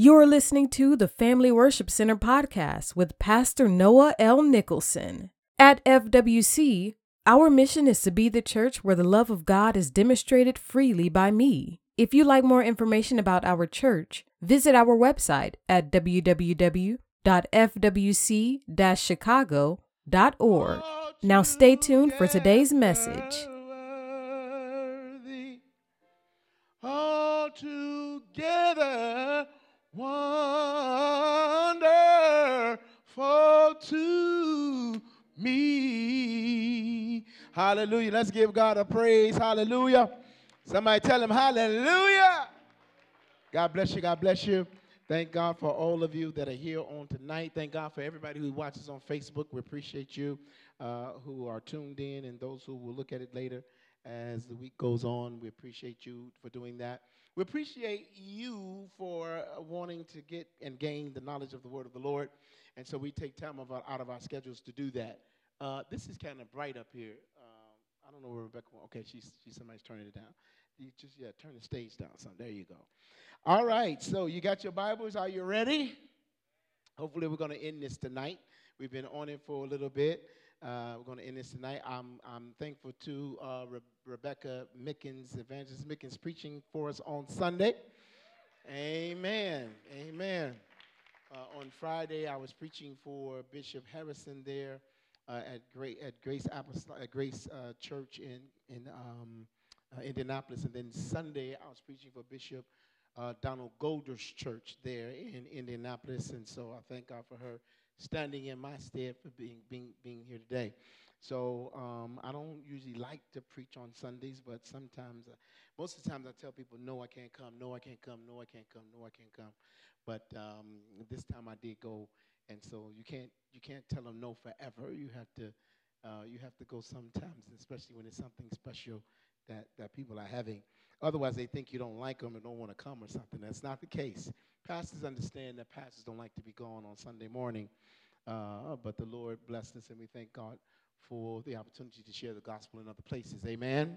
You're listening to the Family Worship Center podcast with Pastor Noah L. Nicholson. At FWC, our mission is to be the church where the love of God is demonstrated freely by me. If you'd like more information about our church, visit our website at www.fwc-chicago.org. Now stay tuned for today's message. All together wonderful to me. Hallelujah. Let's give God a praise. Hallelujah. Somebody tell him hallelujah. God bless you. God bless you. Thank God for all of you that are here on tonight. Thank God for everybody who watches on Facebook. We appreciate you uh, who are tuned in and those who will look at it later as the week goes on. We appreciate you for doing that. We appreciate you for uh, wanting to get and gain the knowledge of the word of the Lord. And so we take time of our, out of our schedules to do that. Uh, this is kind of bright up here. Um, I don't know where Rebecca went. Okay, she's, she's somebody's turning it down. You just, yeah, turn the stage down some. There you go. All right, so you got your Bibles. Are you ready? Hopefully, we're going to end this tonight. We've been on it for a little bit. Uh, we're going to end this tonight. I'm, I'm thankful to uh, Re- Rebecca Mickens, Evangelist Mickens, preaching for us on Sunday. Amen. Amen. Uh, on Friday, I was preaching for Bishop Harrison there uh, at, Gra- at Grace, Apostol- at Grace uh, Church in, in um, uh, Indianapolis. And then Sunday, I was preaching for Bishop Donald Golder's church there in Indianapolis. And so I thank God for her standing in my stead for being, being, being here today. So um, I don't usually like to preach on Sundays, but sometimes, uh, most of the times I tell people, no, I can't come, no, I can't come, no, I can't come, no, I can't come. But um, this time I did go, and so you can't you can't tell them no forever. You have to uh, you have to go sometimes, especially when it's something special that that people are having. Otherwise, they think you don't like them and don't want to come or something. That's not the case. Pastors understand that pastors don't like to be gone on Sunday morning, uh, but the Lord blessed us, and we thank God for the opportunity to share the gospel in other places. Amen.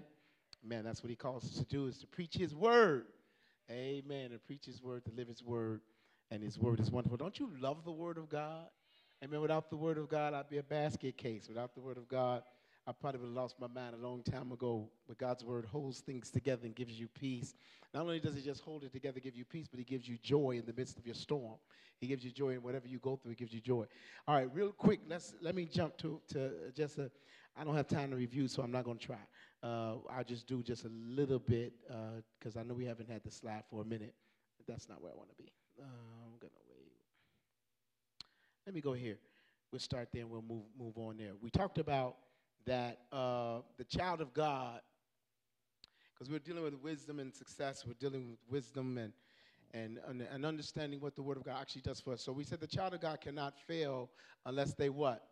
Amen. That's what He calls us to do: is to preach His word. Amen. To preach His word, to live His word, and His word is wonderful. Don't you love the Word of God? Amen. Without the Word of God, I'd be a basket case. Without the Word of God, I probably would have lost my mind a long time ago. But God's word holds things together and gives you peace. Not only does He just hold it together, give you peace, but He gives you joy in the midst of your storm. He gives you joy in whatever you go through. He gives you joy. All right, real quick, let's let me jump to to just a. I don't have time to review, so I'm not going to try. Uh, I'll just do just a little bit because uh, I know we haven't had the slide for a minute. That's not where I want to be. Uh, I'm gonna wait. Let me go here. We'll start there and we'll move move on there. We talked about that uh, the child of God, because we're dealing with wisdom and success, we're dealing with wisdom and, and, and, and understanding what the Word of God actually does for us. So we said the child of God cannot fail unless they what?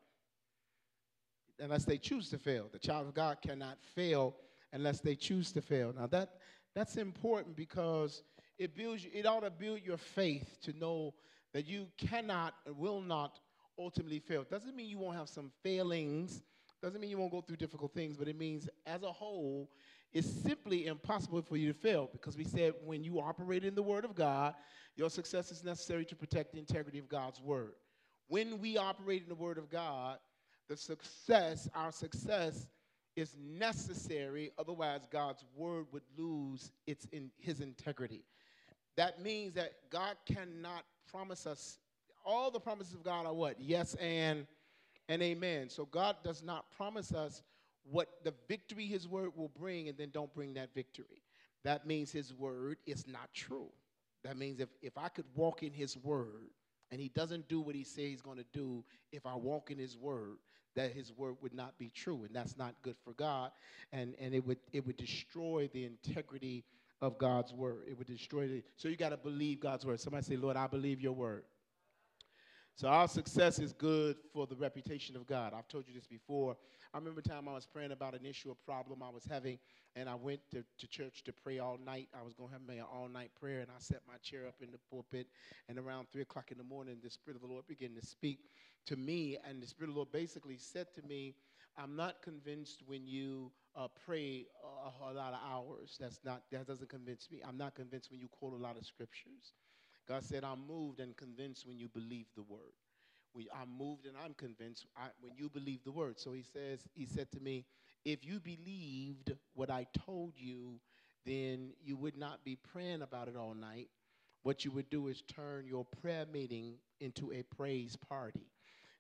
Unless they choose to fail. The child of God cannot fail unless they choose to fail. Now that that's important because it builds it ought to build your faith to know that you cannot and will not ultimately fail. Doesn't mean you won't have some failings doesn't mean you won't go through difficult things, but it means as a whole, it's simply impossible for you to fail because we said when you operate in the Word of God, your success is necessary to protect the integrity of God's Word. When we operate in the Word of God, the success, our success, is necessary. Otherwise, God's Word would lose its in His integrity. That means that God cannot promise us. All the promises of God are what? Yes and and amen. So God does not promise us what the victory his word will bring and then don't bring that victory. That means his word is not true. That means if, if I could walk in his word and he doesn't do what he says he's going to do, if I walk in his word, that his word would not be true. And that's not good for God. And, and it, would, it would destroy the integrity of God's word. It would destroy it. So you got to believe God's word. Somebody say, Lord, I believe your word. So our success is good for the reputation of God. I've told you this before. I remember time I was praying about an issue, a problem I was having, and I went to, to church to pray all night. I was going to have my all-night prayer, and I set my chair up in the pulpit, and around 3 o'clock in the morning, the Spirit of the Lord began to speak to me, and the Spirit of the Lord basically said to me, I'm not convinced when you uh, pray a, a lot of hours. That's not, that doesn't convince me. I'm not convinced when you quote a lot of scriptures. God said, I'm moved and convinced when you believe the word. I'm moved and I'm convinced I, when you believe the word. So he says, he said to me, if you believed what I told you, then you would not be praying about it all night. What you would do is turn your prayer meeting into a praise party.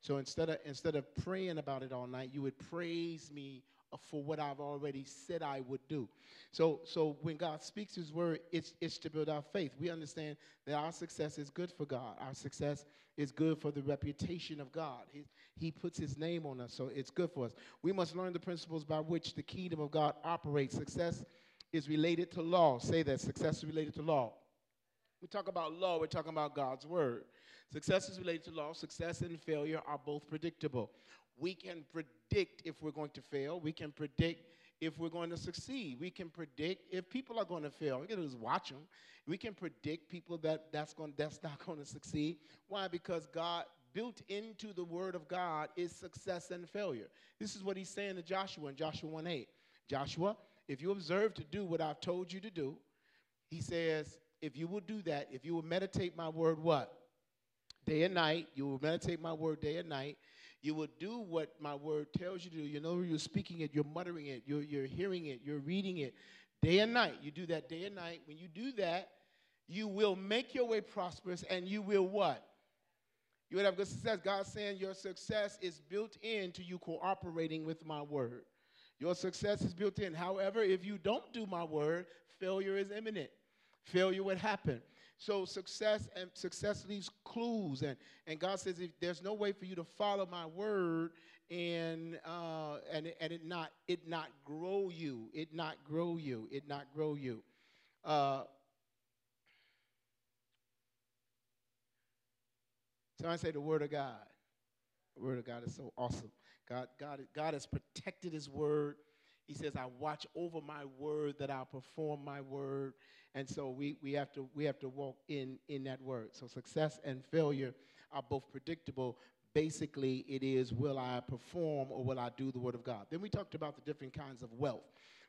So instead of instead of praying about it all night, you would praise me for what I've already said I would do. So, so when God speaks His word, it's, it's to build our faith. We understand that our success is good for God. Our success is good for the reputation of God. He, he puts His name on us, so it's good for us. We must learn the principles by which the kingdom of God operates. Success is related to law. Say that success is related to law. We talk about law, we're talking about God's word. Success is related to law. Success and failure are both predictable. We can predict if we're going to fail. We can predict if we're going to succeed. We can predict if people are going to fail. We can just watch them. We can predict people that that's going that's not going to succeed. Why? Because God built into the word of God is success and failure. This is what he's saying to Joshua in Joshua 1 8. Joshua, if you observe to do what I've told you to do, he says, if you will do that, if you will meditate my word, what? Day and night, you will meditate my word day and night, you will do what my word tells you to do. You know, you're speaking it, you're muttering it, you're, you're hearing it, you're reading it day and night. You do that day and night. When you do that, you will make your way prosperous and you will what? You will have good success. God's saying your success is built into you cooperating with my word. Your success is built in. However, if you don't do my word, failure is imminent. Failure would happen. So success and success leaves clues, and and God says if there's no way for you to follow my word and uh, and and it not it not grow you, it not grow you, it not grow you. Uh, so I say the word of God. The word of God is so awesome. God, God, God has protected His word. He says, "I watch over my word that I'll perform my word." And so we, we, have to, we have to walk in, in that word. So success and failure are both predictable. Basically, it is will I perform or will I do the word of God? Then we talked about the different kinds of wealth.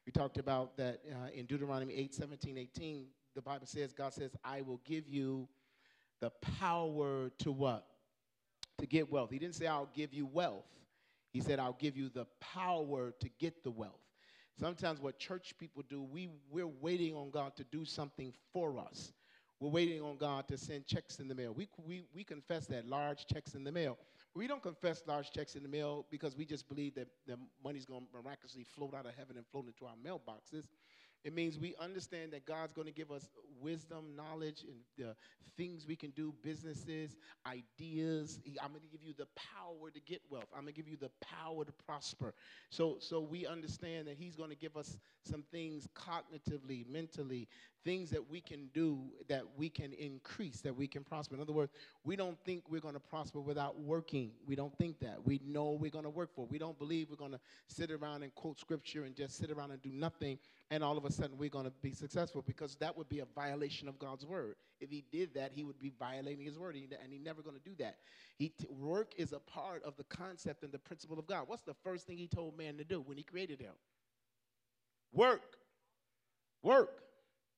We talked about that uh, in Deuteronomy 8 17, 18, the Bible says, God says, I will give you the power to what? To get wealth. He didn't say, I'll give you wealth. He said, I'll give you the power to get the wealth. Sometimes what church people do, we, we're waiting on God to do something for us. We're waiting on God to send checks in the mail. We, we, we confess that, large checks in the mail. We don't confess large checks in the mail because we just believe that the money's going to miraculously float out of heaven and float into our mailboxes. It means we understand that God's going to give us wisdom, knowledge, and the things we can do, businesses, ideas. I'm going to give you the power to get wealth. I'm going to give you the power to prosper. So, so we understand that He's going to give us some things cognitively, mentally, things that we can do that we can increase, that we can prosper. In other words, we don't think we're going to prosper without working. We don't think that. We know we're going to work for. It. We don't believe we're going to sit around and quote scripture and just sit around and do nothing and all of a sudden we're going to be successful because that would be a violation of God's word. If he did that, he would be violating his word, and he's never going to do that. He t- work is a part of the concept and the principle of God. What's the first thing he told man to do when he created him? Work. Work.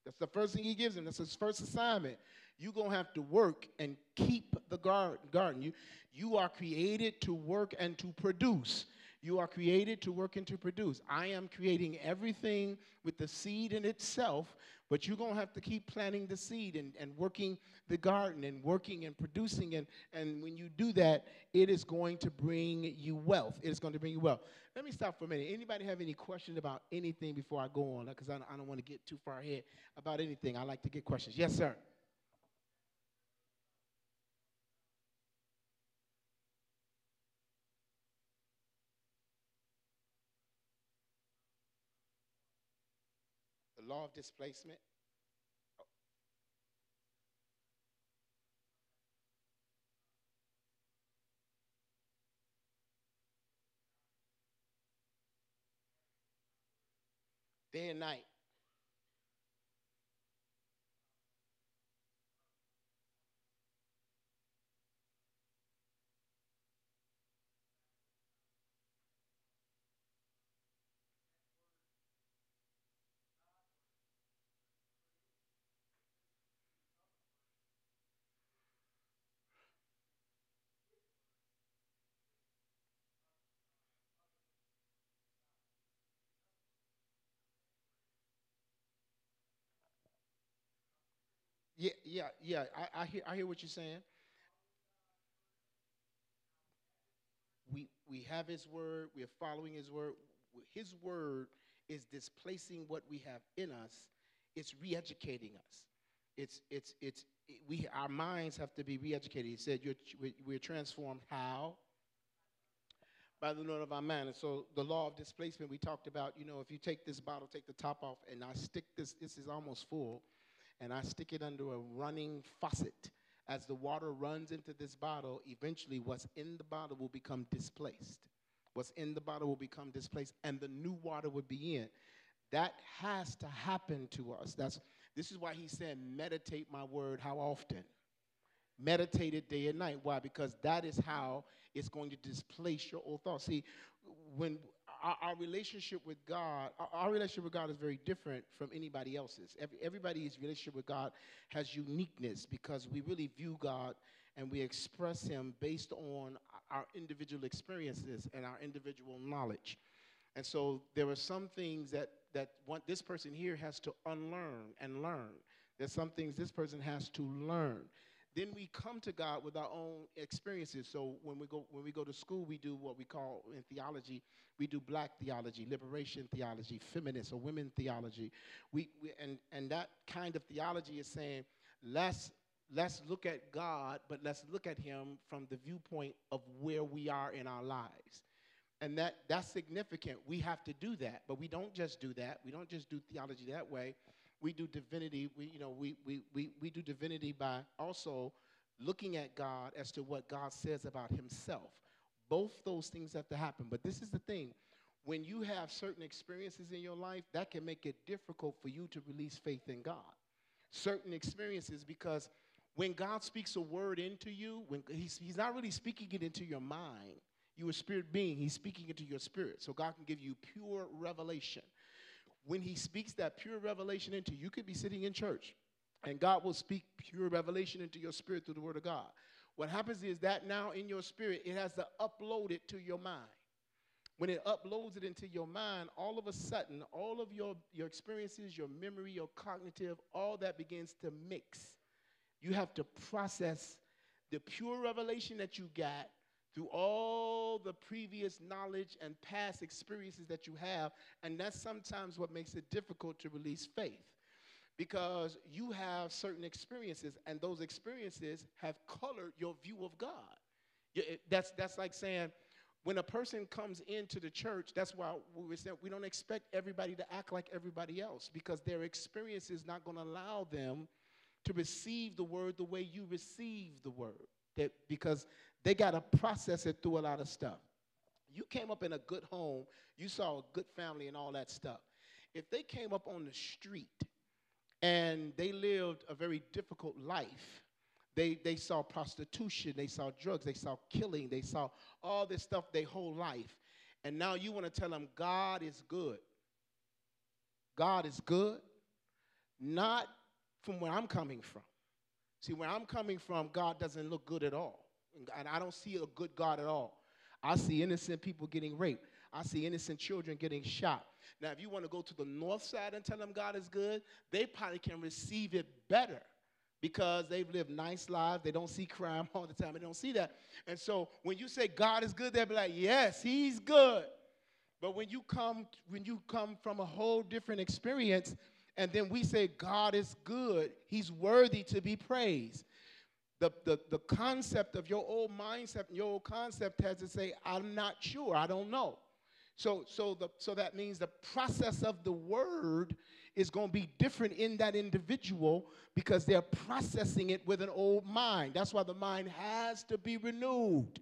That's the first thing he gives him. That's his first assignment. You're going to have to work and keep the garden. You, you are created to work and to produce. You are created to work and to produce. I am creating everything with the seed in itself, but you're going to have to keep planting the seed and, and working the garden and working and producing. And, and when you do that, it is going to bring you wealth. It is going to bring you wealth. Let me stop for a minute. Anybody have any questions about anything before I go on? Because I, I don't want to get too far ahead about anything. I like to get questions. Yes, sir. Law of displacement. Day and night. Yeah, yeah, yeah. I, I hear I hear what you're saying. We we have his word, we are following his word. His word is displacing what we have in us. It's re-educating us. It's it's it's it, we our minds have to be re-educated. He said we're transformed how by the Lord of our mind. And so the law of displacement we talked about, you know, if you take this bottle, take the top off, and I stick this, this is almost full, and I stick it under a running faucet. As the water runs into this bottle, eventually what's in the bottle will become displaced. What's in the bottle will become displaced, and the new water would be in. That has to happen to us. That's this is why he said, meditate my word how often? Meditate it day and night. Why? Because that is how it's going to displace your old thoughts. See, when our, our relationship with God, our, relationship with God is very different from anybody else's. Every, everybody's relationship with God has uniqueness because we really view God and we express Him based on our individual experiences and our individual knowledge. And so there are some things that, that one, this person here has to unlearn and learn. There's some things this person has to learn. Then we come to God with our own experiences. So when we go when we go to school, we do what we call in theology, we do black theology, liberation theology, feminist or women theology. We, we and and that kind of theology is saying let's let's look at God, but let's look at him from the viewpoint of where we are in our lives and that that's significant we have to do that but we don't just do that we don't just do theology that way we do divinity we you know we we we, we do divinity by also looking at god as to what god says about himself both those things have to happen but this is the thing when you have certain experiences in your life that can make it difficult for you to release faith in god certain experiences because when god speaks a word into you when he's, he's not really speaking it into your mind you're a spirit being. He's speaking into your spirit. So God can give you pure revelation. When He speaks that pure revelation into you, you could be sitting in church and God will speak pure revelation into your spirit through the Word of God. What happens is that now in your spirit, it has to upload it to your mind. When it uploads it into your mind, all of a sudden, all of your, your experiences, your memory, your cognitive, all that begins to mix. You have to process the pure revelation that you got through all the previous knowledge and past experiences that you have. And that's sometimes what makes it difficult to release faith because you have certain experiences, and those experiences have colored your view of God. That's, that's like saying, when a person comes into the church, that's why we saying we don't expect everybody to act like everybody else because their experience is not going to allow them to receive the word the way you receive the word. That because they got to process it through a lot of stuff. You came up in a good home, you saw a good family and all that stuff. If they came up on the street and they lived a very difficult life, they, they saw prostitution, they saw drugs, they saw killing, they saw all this stuff their whole life. And now you want to tell them God is good. God is good, not from where I'm coming from. See, where I'm coming from, God doesn't look good at all. And I don't see a good God at all. I see innocent people getting raped. I see innocent children getting shot. Now, if you want to go to the north side and tell them God is good, they probably can receive it better because they've lived nice lives. They don't see crime all the time. They don't see that. And so when you say God is good, they'll be like, yes, he's good. But when you come, when you come from a whole different experience, and then we say God is good, he's worthy to be praised the, the, the concept of your old mindset, your old concept has to say, I'm not sure, I don't know. So, so, the, so that means the process of the word is going to be different in that individual because they're processing it with an old mind. That's why the mind has to be renewed.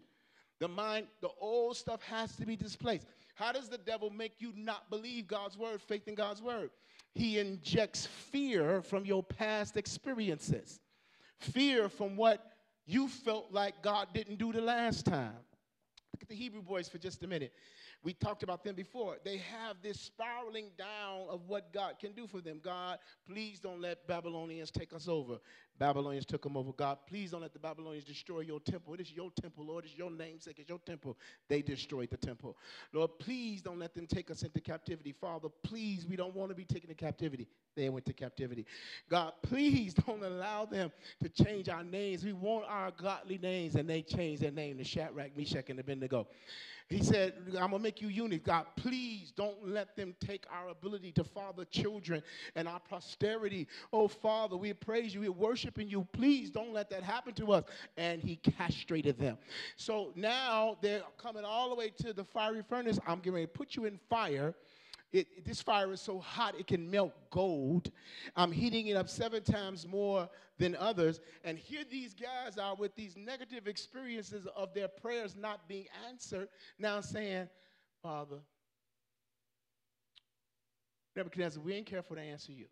The mind, the old stuff has to be displaced. How does the devil make you not believe God's word, faith in God's word? He injects fear from your past experiences fear from what you felt like God didn't do the last time. Look at the Hebrew boys for just a minute. We talked about them before. They have this spiraling down of what God can do for them. God, please don't let Babylonians take us over. Babylonians took them over. God, please don't let the Babylonians destroy your temple. It is your temple, Lord. It's your namesake. It's your temple. They destroyed the temple. Lord, please don't let them take us into captivity. Father, please, we don't want to be taken to captivity. They went to captivity. God, please don't allow them to change our names. We want our godly names, and they changed their name to Shadrach, Meshach, and Abednego. He said, I'm going to make you unique. God, please don't let them take our ability to father children and our posterity. Oh, Father, we praise you. We're worshiping you. Please don't let that happen to us. And he castrated them. So now they're coming all the way to the fiery furnace. I'm ready to put you in fire it, this fire is so hot it can melt gold. I'm heating it up seven times more than others. And here these guys are with these negative experiences of their prayers not being answered, now saying, Father, Nebuchadnezzar, we ain't careful to answer you.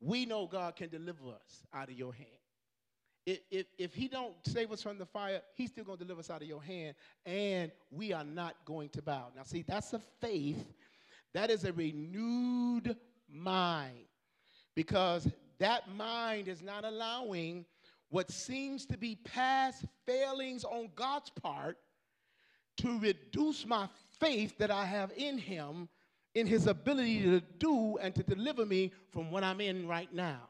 We know God can deliver us out of your hand if, if, if he don't save us from the fire, he's still going to deliver us out of your hand, and we are not going to bow. Now, see, that's a faith. That is a renewed mind because that mind is not allowing what seems to be past failings on God's part to reduce my faith that I have in him, in his ability to do and to deliver me from what I'm in right now.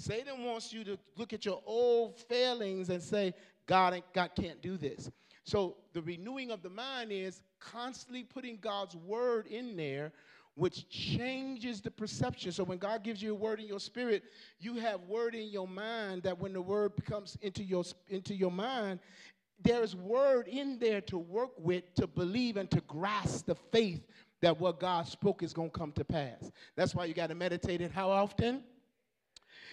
Satan wants you to look at your old failings and say, God, God can't do this. So the renewing of the mind is constantly putting God's word in there, which changes the perception. So when God gives you a word in your spirit, you have word in your mind that when the word comes into your into your mind, there's word in there to work with, to believe, and to grasp the faith that what God spoke is going to come to pass. That's why you got to meditate it how often?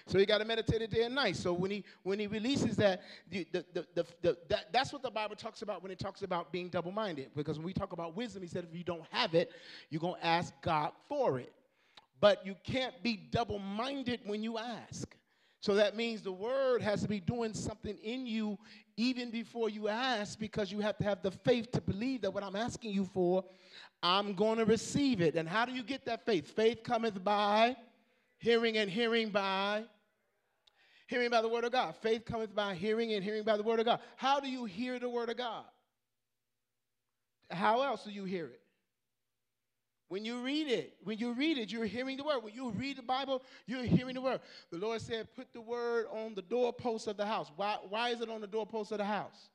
So he got to meditate it day and night. So when he when he releases that, the, the, the, the, that, that's what the Bible talks about when it talks about being double-minded. Because when we talk about wisdom, he said if you don't have it, you're gonna ask God for it. But you can't be double-minded when you ask. So that means the word has to be doing something in you even before you ask, because you have to have the faith to believe that what I'm asking you for, I'm going to receive it. And how do you get that faith? Faith cometh by hearing, and hearing by Hearing by the word of God. Faith cometh by hearing, and hearing by the word of God. How do you hear the word of God? How else do you hear it? When you read it, when you read it, you're hearing the word. When you read the Bible, you're hearing the word. The Lord said, put the word on the doorpost of the house. Why, why is it on the doorpost of the house?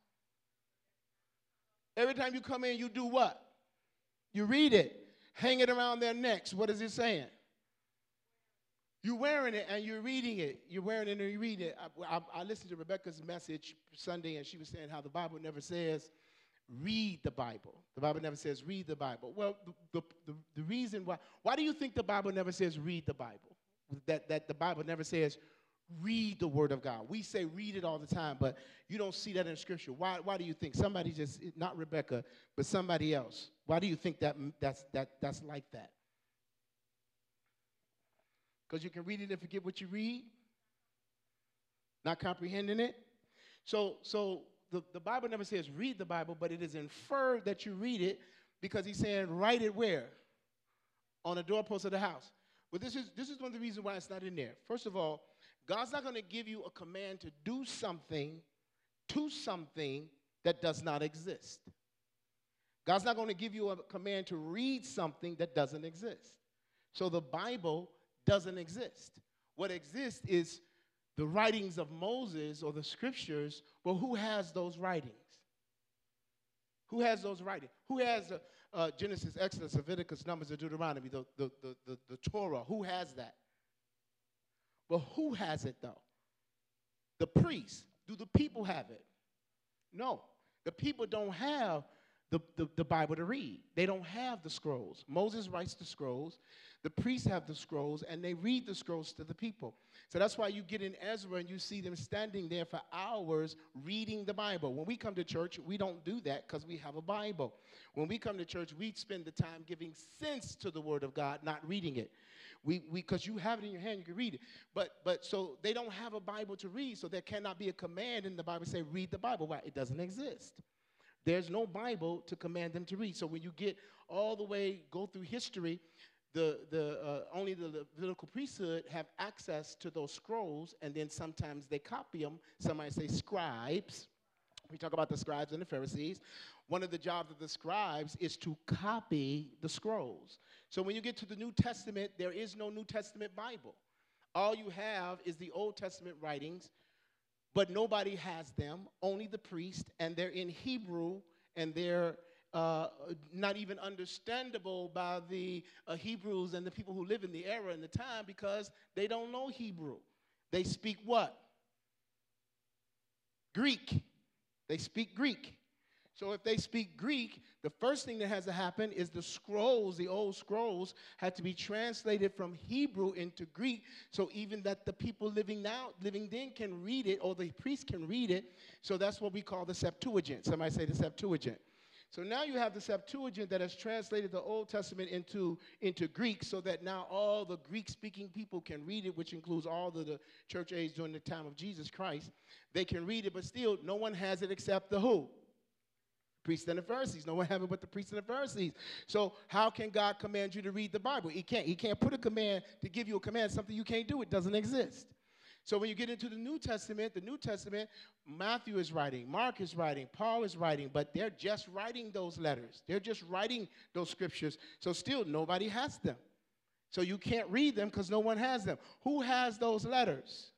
Every time you come in, you do what? You read it. Hang it around their necks. What is it saying? You're wearing it and you're reading it. You're wearing it and you read it. I, I, I, listened to Rebecca's message Sunday, and she was saying how the Bible never says read the Bible. The Bible never says read the Bible. Well, the, the, the, the reason why, why do you think the Bible never says read the Bible? That, that the Bible never says read the Word of God. We say read it all the time, but you don't see that in Scripture. Why, why do you think? Somebody just, not Rebecca, but somebody else. Why do you think that, that's, that, that's like that? Because you can read it and forget what you read, not comprehending it. So, so the, the Bible never says read the Bible, but it is inferred that you read it because he's saying write it where? On the doorpost of the house. Well, this is, this is one of the reasons why it's not in there. First of all, God's not going to give you a command to do something to something that does not exist. God's not going to give you a command to read something that doesn't exist. So the Bible doesn't exist. What exists is the writings of Moses or the scriptures, but who has those writings? Who has those writings? Who has uh, uh, Genesis, Exodus, Leviticus, Numbers, and Deuteronomy, the, the, the, the, the Torah? Who has that? But who has it though? The priests. Do the people have it? No. The people don't have the, the, the, Bible to read. They don't have the scrolls. Moses writes the scrolls. The priests have the scrolls and they read the scrolls to the people. So that's why you get in Ezra and you see them standing there for hours reading the Bible. When we come to church, we don't do that because we have a Bible. When we come to church, we spend the time giving sense to the Word of God, not reading it. We because you have it in your hand, you can read it. But but so they don't have a Bible to read, so there cannot be a command in the Bible say read the Bible. Why? It doesn't exist. There's no Bible to command them to read. So when you get all the way, go through history, the, the, uh, only the Levitical priesthood have access to those scrolls, and then sometimes they copy them. Somebody say scribes. We talk about the scribes and the Pharisees. One of the jobs of the scribes is to copy the scrolls. So when you get to the New Testament, there is no New Testament Bible. All you have is the Old Testament writings, but nobody has them, only the priest, and they're in Hebrew, and they're uh, not even understandable by the uh, Hebrews and the people who live in the era and the time because they don't know Hebrew. They speak what? Greek. They speak Greek. So if they speak Greek, the first thing that has to happen is the scrolls, the old scrolls, had to be translated from Hebrew into Greek. So even that the people living now, living then can read it, or the priest can read it. So that's what we call the Septuagint. Somebody say the Septuagint. So now you have the Septuagint that has translated the Old Testament into, into Greek so that now all the Greek speaking people can read it, which includes all the church age during the time of Jesus Christ. They can read it, but still no one has it except the who? Priests and the Pharisees. No one have it but the priests and the Pharisees. So how can God command you to read the Bible? He can't. He can't put a command to give you a command, something you can't do. It doesn't exist. So when you get into the New Testament, the New Testament, Matthew is writing, Mark is writing, Paul is writing, but they're just writing those letters. They're just writing those scriptures. So still, nobody has them. So you can't read them because no one has them. Who has those letters?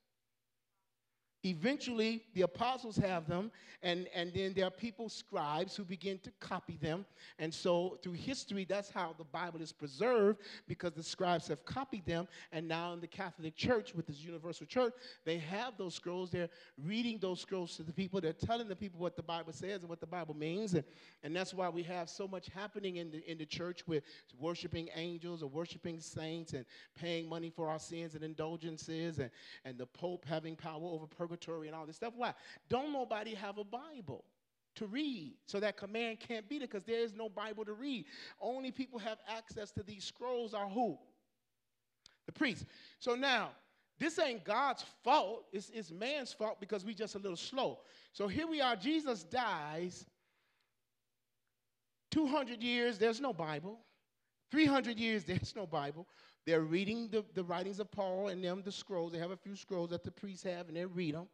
Eventually, the apostles have them, and, and then there are people, scribes, who begin to copy them. And so, through history, that's how the Bible is preserved because the scribes have copied them. And now, in the Catholic Church, with this universal church, they have those scrolls. They're reading those scrolls to the people. They're telling the people what the Bible says and what the Bible means. And, and that's why we have so much happening in the, in the church with worshiping angels or worshiping saints and paying money for our sins and indulgences, and, and the Pope having power over purgatory purgatory and all this stuff. Why? Don't nobody have a Bible to read. So that command can't be there because there is no Bible to read. Only people have access to these scrolls are who? The priests. So now, this ain't God's fault. It's, it's man's fault because we just a little slow. So here we are. Jesus dies. 200 years, there's no Bible. 300 years, there's no Bible. They're reading the, the writings of Paul and them, the scrolls. They have a few scrolls that the priests have, and they read them.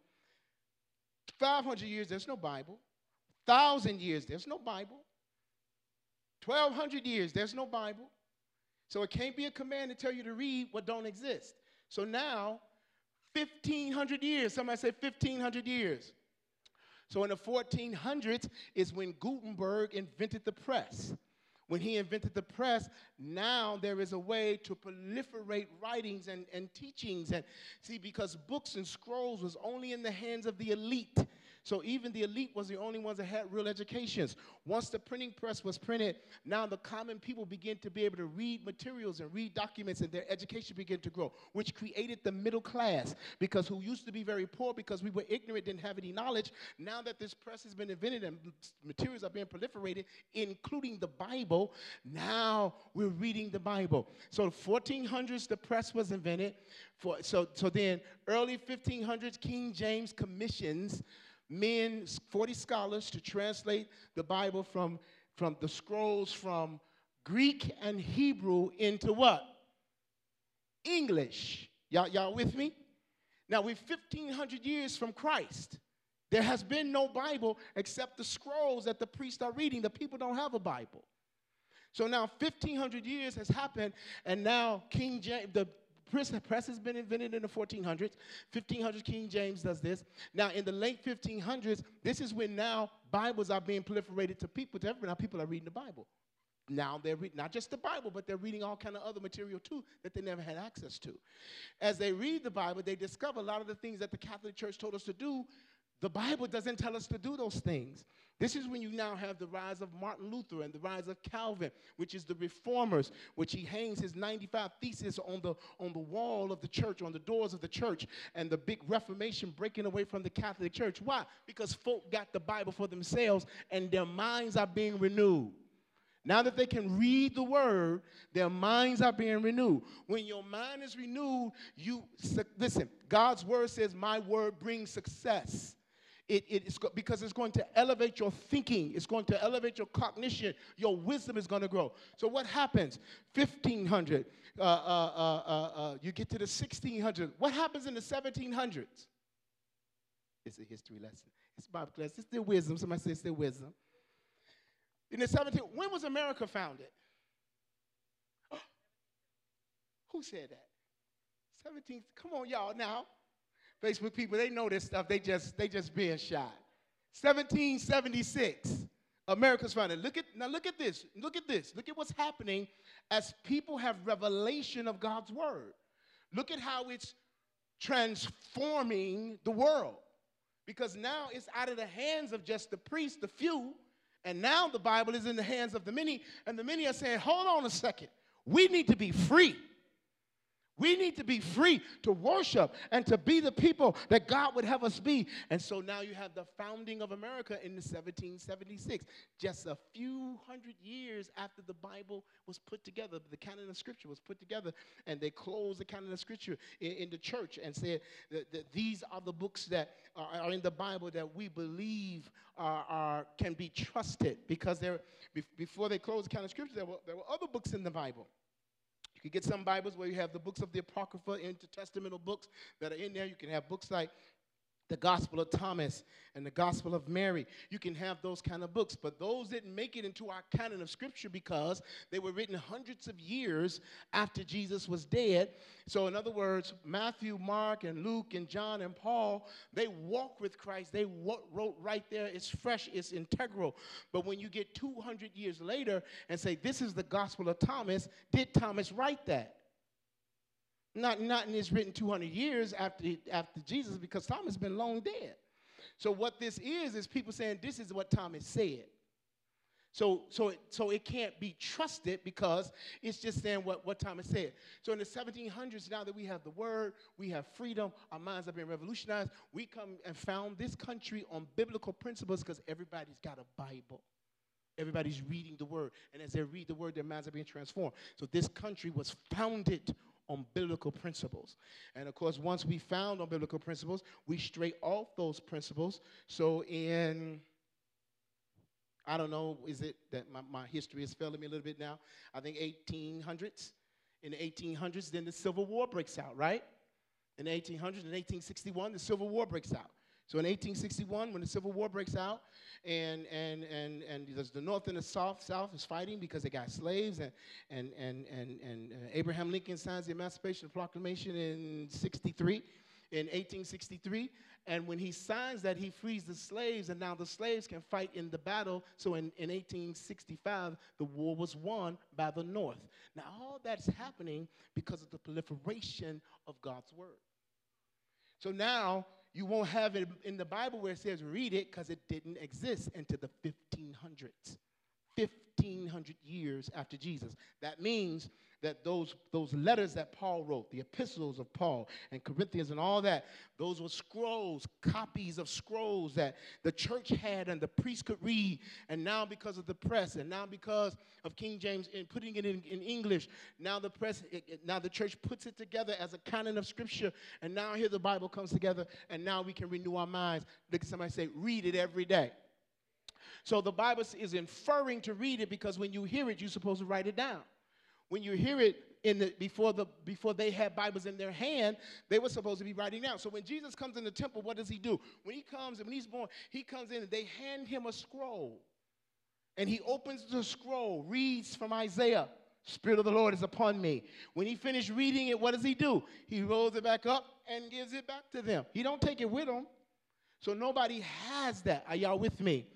500 years, there's no Bible. 1,000 years, there's no Bible. 1,200 years, there's no Bible. So it can't be a command to tell you to read what don't exist. So now, 1,500 years, somebody say 1,500 years. So in the 1400s is when Gutenberg invented the press when he invented the press, now there is a way to proliferate writings and, and teachings. And see, because books and scrolls was only in the hands of the elite. So even the elite was the only ones that had real educations. Once the printing press was printed, now the common people begin to be able to read materials and read documents, and their education began to grow, which created the middle class. Because who used to be very poor because we were ignorant, didn't have any knowledge. Now that this press has been invented and materials are being proliferated, including the Bible, now we're reading the Bible. So 1400s, the press was invented. For, so, so then early 1500s, King James commissions men, 40 scholars, to translate the Bible from, from the scrolls from Greek and Hebrew into what? English. Y'all, y'all with me? Now, we're 1,500 years from Christ. There has been no Bible except the scrolls that the priests are reading. The people don't have a Bible. So now 1,500 years has happened, and now King James, the Press, press has been invented in the 1400s. 1500s, King James does this. Now, in the late 1500s, this is when now Bibles are being proliferated to people. To everyone, now people are reading the Bible. Now they're reading not just the Bible, but they're reading all kind of other material too that they never had access to. As they read the Bible, they discover a lot of the things that the Catholic Church told us to do the Bible doesn't tell us to do those things. This is when you now have the rise of Martin Luther and the rise of Calvin, which is the reformers, which he hangs his 95 theses on the, on the wall of the church, on the doors of the church, and the big reformation breaking away from the Catholic Church. Why? Because folk got the Bible for themselves and their minds are being renewed. Now that they can read the word, their minds are being renewed. When your mind is renewed, you listen, God's word says, My word brings success. It, it's go- because it's going to elevate your thinking. It's going to elevate your cognition. Your wisdom is going to grow. So what happens? 1500. Uh, uh, uh, uh, uh, you get to the 1600s. What happens in the 1700s? It's a history lesson. It's Bible class. It's still wisdom. Somebody say it's still wisdom. In the 17, when was America founded? Who said that? 17th. Come on, y'all now. Facebook people, they know this stuff. They just they just being shy. 1776, America's founded. Look at now. Look at this. Look at this. Look at what's happening as people have revelation of God's word. Look at how it's transforming the world. Because now it's out of the hands of just the priests, the few, and now the Bible is in the hands of the many, and the many are saying, hold on a second. We need to be free. We need to be free to worship and to be the people that God would have us be. And so now you have the founding of America in 1776, just a few hundred years after the Bible was put together, the canon of Scripture was put together, and they closed the canon of Scripture in, in the church and said that, that, these are the books that are, are, in the Bible that we believe are, are can be trusted because there before they closed the canon of Scripture, there were, there were other books in the Bible. You can get some Bibles where you have the books of the Apocrypha, intertestamental books that are in there. You can have books like the Gospel of Thomas and the Gospel of Mary. You can have those kind of books, but those didn't make it into our canon of Scripture because they were written hundreds of years after Jesus was dead. So, in other words, Matthew, Mark, and Luke, and John, and Paul, they walk with Christ. They wrote right there. It's fresh, it's integral. But when you get 200 years later and say, This is the Gospel of Thomas, did Thomas write that? Not, nothing is written 200 years after, after Jesus because Thomas has been long dead. So what this is, is people saying this is what Thomas said. So, so, it, so it can't be trusted because it's just saying what, what Thomas said. So in the 1700s, now that we have the word, we have freedom, our minds have been revolutionized, we come and found this country on biblical principles because everybody's got a Bible. Everybody's reading the word. And as they read the word, their minds are being transformed. So this country was founded on biblical principles. And of course, once we found on biblical principles, we straight off those principles. So in I don't know, is it that my, my history is failing me a little bit now? I think 1800s. In the 1800s, then the Civil War breaks out, right? In the 1800s, in 1861, the Civil War breaks out. So in 1861, when the Civil War breaks out, and and and and the North and the South South is fighting because they got slaves, and and and and, and uh, Abraham Lincoln signs the Emancipation Proclamation in 63, in 1863, and when he signs that, he frees the slaves, and now the slaves can fight in the battle. So in, in 1865, the war was won by the North. Now all that's happening because of the proliferation of God's word. So now you won't have it in the Bible where it says read it because it didn't exist until the 1500s. 1500 years after Jesus. That means that those, those letters that Paul wrote, the epistles of Paul and Corinthians and all that, those were scrolls, copies of scrolls that the church had and the priest could read. And now, because of the press, and now because of King James and putting it in, in English, now the press, it, it, now the church puts it together as a canon of scripture. And now here the Bible comes together, and now we can renew our minds. Look at somebody say, read it every day. So the Bible is inferring to read it because when you hear it, you're supposed to write it down when you hear it in the, before, the, before they had Bibles in their hand, they were supposed to be writing down. So when Jesus comes in the temple, what does he do? When he comes and when he's born, he comes in and they hand him a scroll. And he opens the scroll, reads from Isaiah. Spirit of the Lord is upon me. When he finished reading it, what does he do? He rolls it back up and gives it back to them. He don't take it with him. So nobody has that. Are y'all with me?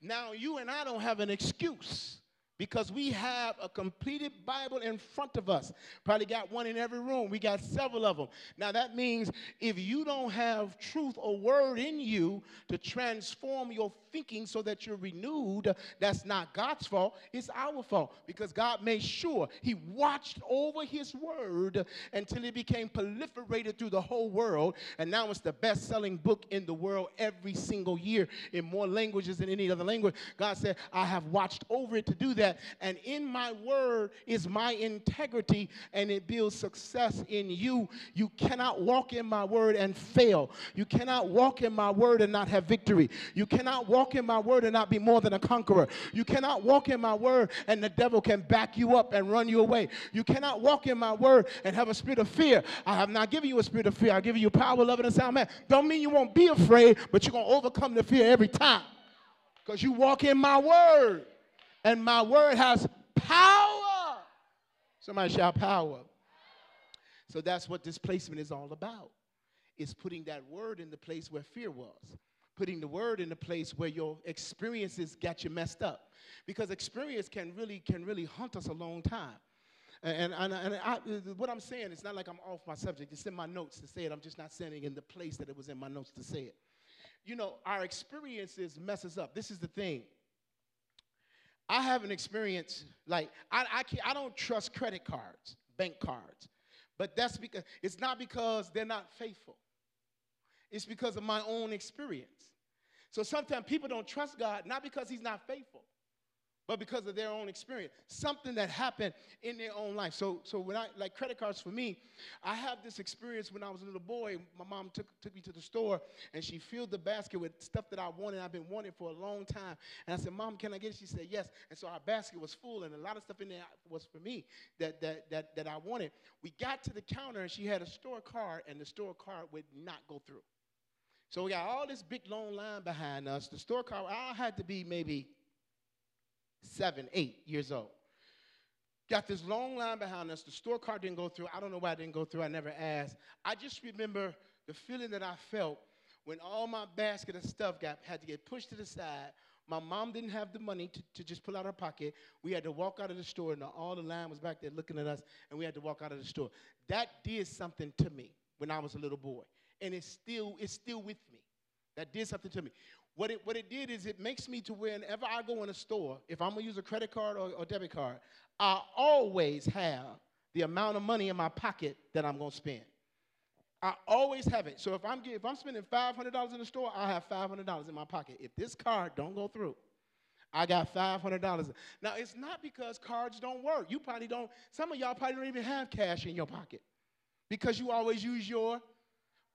Now you and I don't have an excuse because we have a completed Bible in front of us. Probably got one in every room. We got several of them. Now, that means if you don't have truth or word in you to transform your thinking so that you're renewed, that's not God's fault. It's our fault because God made sure He watched over His word until it became proliferated through the whole world. And now it's the best selling book in the world every single year in more languages than any other language. God said, I have watched over it to do that. And in my word is my integrity, and it builds success in you. You cannot walk in my word and fail. You cannot walk in my word and not have victory. You cannot walk in my word and not be more than a conqueror. You cannot walk in my word and the devil can back you up and run you away. You cannot walk in my word and have a spirit of fear. I have not given you a spirit of fear. I've given you power, love, and a sound man. Don't mean you won't be afraid, but you're going to overcome the fear every time because you walk in my word, and my word has power. Somebody shout power. So that's what displacement is all about. It's putting that word in the place where fear was, putting the word in the place where your experiences got you messed up. Because experience can really can really hunt us a long time. And, and, and I, what I'm saying, it's not like I'm off my subject. It's in my notes to say it. I'm just not saying it in the place that it was in my notes to say it you know, our experiences mess us up. This is the thing. I have an experience like I I, can't, I don't trust credit cards, bank cards, but that's because it's not because they're not faithful. It's because of my own experience. So sometimes people don't trust God not because He's not faithful, but because of their own experience, something that happened in their own life. So, so when I like credit cards for me, I have this experience when I was a little boy. My mom took, took me to the store and she filled the basket with stuff that I wanted. I've been wanting for a long time. And I said, Mom, can I get it? She said, Yes. And so our basket was full, and a lot of stuff in there was for me that that that, that I wanted. We got to the counter and she had a store card, and the store card would not go through. So we got all this big long line behind us. The store card, I had to be maybe seven, eight years old. Got this long line behind us. The store card didn't go through. I don't know why it didn't go through. I never asked. I just remember the feeling that I felt when all my basket of stuff got had to get pushed to the side. My mom didn't have the money to, to just pull out her pocket. We had to walk out of the store, and all the line was back there looking at us, and we had to walk out of the store. That did something to me when I was a little boy, and it's still it's still with me. That did something to me. What it, what it did is it makes me to whenever I go in a store, if I'm gonna use a credit card or, or debit card, I always have the amount of money in my pocket that I'm gonna spend. I always have it. So if I'm if I'm spending five hundred dollars in the store, I have five hundred dollars in my pocket. If this card don't go through, I got five hundred dollars. Now it's not because cards don't work. You probably don't. Some of y'all probably don't even have cash in your pocket because you always use your.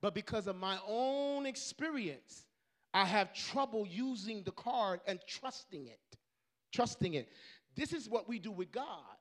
But because of my own experience, I have trouble using the card and trusting it. Trusting it. This is what we do with God.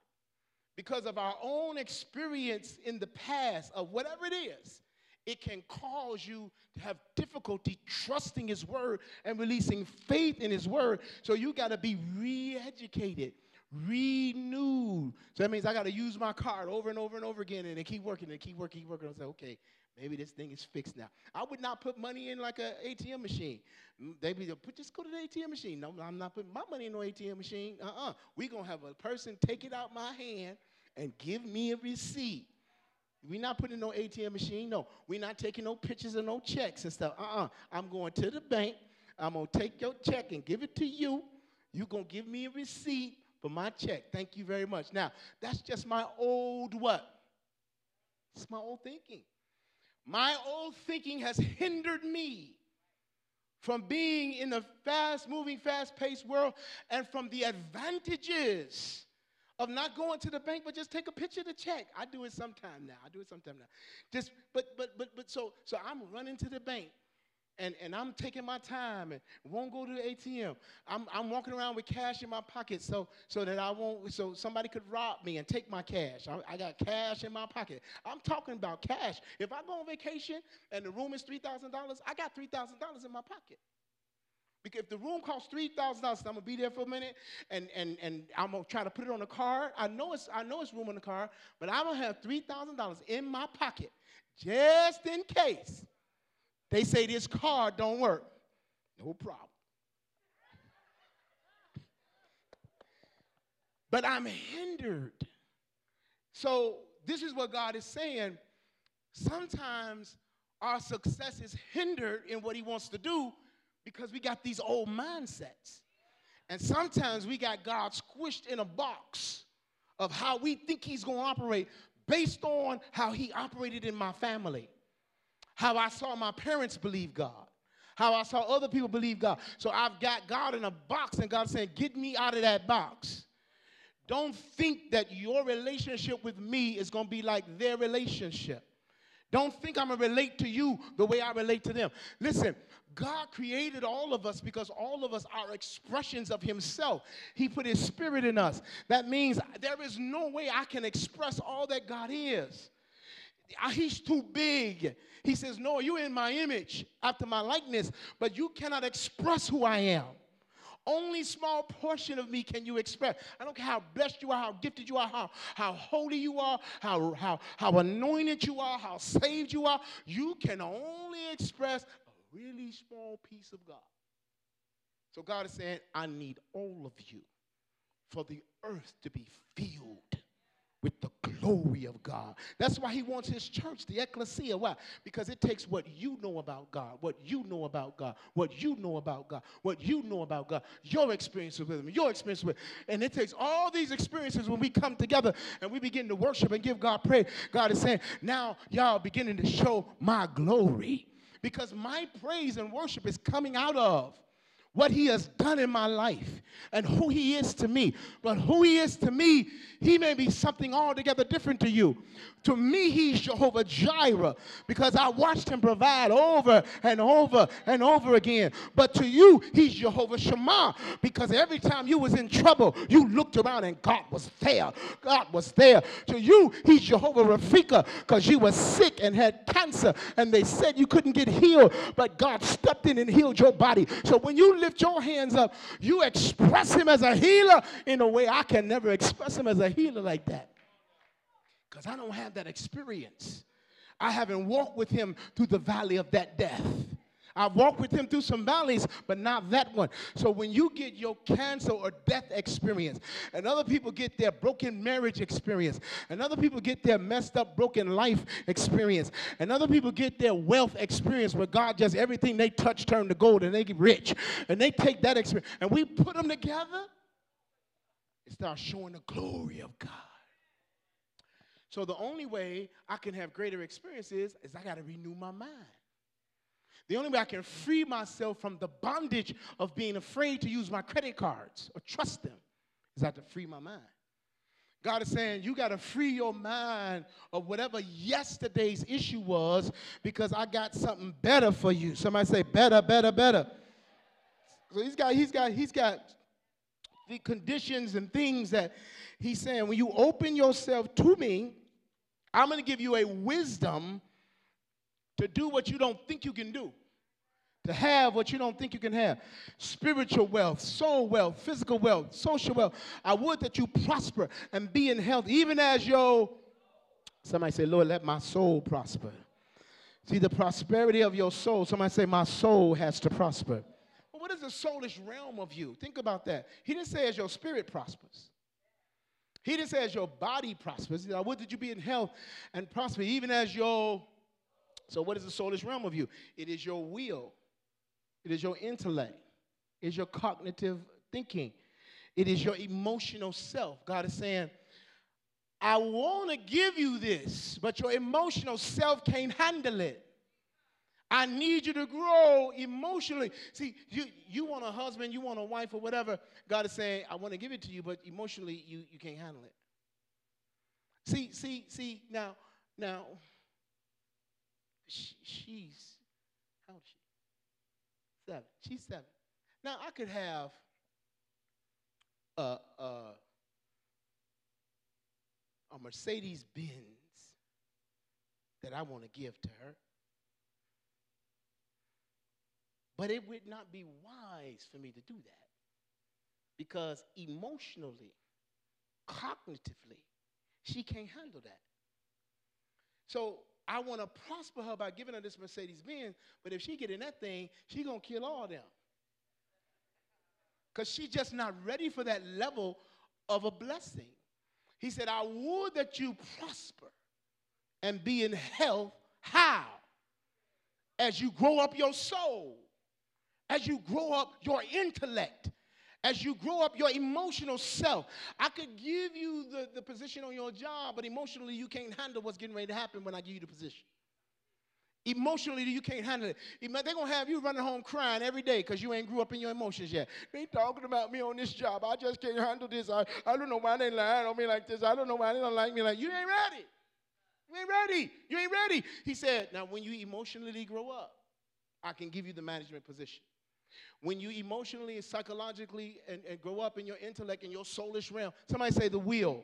Because of our own experience in the past of whatever it is, it can cause you to have difficulty trusting His Word and releasing faith in His Word. So you got to be re educated, renewed. So that means I got to use my card over and over and over again and keep working and keep working, keep working. I say, okay, Maybe this thing is fixed now. I would not put money in like an ATM machine. Mm, they be put just go to the ATM machine. No, I'm not putting my money in no ATM machine. Uh-uh. We're gonna have a person take it out my hand and give me a receipt. We're not putting no ATM machine. No, we're not taking no pictures of no checks and stuff. Uh-uh. I'm going to the bank. I'm gonna take your check and give it to you. You're gonna give me a receipt for my check. Thank you very much. Now, that's just my old what? It's my old thinking. My old thinking has hindered me from being in the fast moving, fast paced world and from the advantages of not going to the bank, but just take a picture of the check. I do it sometime now. I do it sometime now. Just, but, but, but, but, so, so I'm running to the bank and, and I'm taking my time and won't go to the ATM. I'm, I'm walking around with cash in my pocket so, so that I won't, so somebody could rob me and take my cash. I, I got cash in my pocket. I'm talking about cash. If I go on vacation and the room is $3,000, I got $3,000 in my pocket. Because if the room costs three thousand dollars, I'm gonna be there for a minute, and, and, and I'm gonna try to put it on the card. I know it's I know it's room on the card, but I'm gonna have three thousand dollars in my pocket just in case they say this card don't work. No problem. But I'm hindered. So this is what God is saying. Sometimes our success is hindered in what he wants to do because we got these old mindsets. And sometimes we got God squished in a box of how we think he's going to operate based on how he operated in my family how I saw my parents believe God, how I saw other people believe God. So I've got God in a box, and God saying, Get me out of that box. Don't think that your relationship with me is going to be like their relationship. Don't think I'm going to relate to you the way I relate to them. Listen, God created all of us because all of us are expressions of Himself. He put His Spirit in us. That means there is no way I can express all that God is. Uh, he's too big. He says, No, you're in my image, after my likeness, but you cannot express who I am. Only small portion of me can you express. I don't care how blessed you are, how gifted you are, how, how holy you are, how, how, how anointed you are, how saved you are. You can only express a really small piece of God. So God is saying, I need all of you for the earth to be filled with the glory of God. That's why he wants his church, the ecclesia. Why? Because it takes what you know about God, what you know about God, what you know about God, what you know about God, your experiences with him, your experience with him. And it takes all these experiences when we come together and we begin to worship and give God praise. God is saying, now y'all beginning to show my glory. Because my praise and worship is coming out of what he has done in my life and who he is to me. But who he is to me, he may be something altogether different to you. To me, he's Jehovah Jireh because I watched him provide over and over and over again. But to you, he's Jehovah Shammah because every time you was in trouble, you looked around and God was there. God was there. To you, he's Jehovah Rafika because you were sick and had cancer and they said you couldn't get healed, but God stepped in and healed your body. So when you lift your hands up, you express him as a healer in a way I can never express him as a healer like that. Because I don't have that experience. I haven't walked with him through the valley of that death. I've walked with him through some valleys, but not that one. So when you get your cancer or death experience, and other people get their broken marriage experience, and other people get their messed up, broken life experience, and other people get their wealth experience where God just everything they touch turn to gold and they get rich. And they take that experience and we put them together, it starts showing the glory of God. So the only way I can have greater experiences is I got to renew my mind. The only way I can free myself from the bondage of being afraid to use my credit cards or trust them is I have to free my mind. God is saying you got to free your mind of whatever yesterday's issue was because I got something better for you. Somebody say better, better, better. So he's got he's got he's got the conditions and things that he's saying when you open yourself to me, I'm going to give you a wisdom to do what you don't think you can do, to have what you don't think you can have spiritual wealth, soul wealth, physical wealth, social wealth. I would that you prosper and be in health, even as your somebody say, Lord, let my soul prosper. See, the prosperity of your soul, somebody say, My soul has to prosper. Well, what is the soulish realm of you? Think about that. He didn't say as your spirit prospers. He didn't say as your body prospers. I would that you be in health and prosper, even as your so, what is the soulish realm of you? It is your will, it is your intellect, it is your cognitive thinking, it is your emotional self. God is saying, I want to give you this, but your emotional self can't handle it. I need you to grow emotionally. See, you, you want a husband, you want a wife, or whatever. God is saying, I want to give it to you, but emotionally you, you can't handle it. See, see, see, now, now, she, she's, how old is she? Seven. She's seven. Now, I could have uh, uh, a, a, a Mercedes Benz that I want to give to her. But it would not be wise for me to do that because emotionally, cognitively, she can't handle that. So I want to prosper her by giving her this Mercedes Benz, but if she get in that thing, she going to kill all them. Because she's just not ready for that level of a blessing. He said, I would that you prosper and be in health. How? As you grow up your soul, as you grow up your intellect, as you grow up your emotional self. I could give you the, the position on your job, but emotionally you can't handle what's getting ready to happen when I give you the position. Emotionally, you can't handle it. They're going to have you running home crying every day because you ain't grew up in your emotions yet. They talking about me on this job. I just can't handle this. I, I don't know why they lying on me like this. I don't know why they don't like me like you ain't ready. You ain't ready. You ain't ready. He said, now when you emotionally grow up, I can give you the management position. When you emotionally and psychologically and, and grow up in your intellect and your soulish realm, somebody say the will.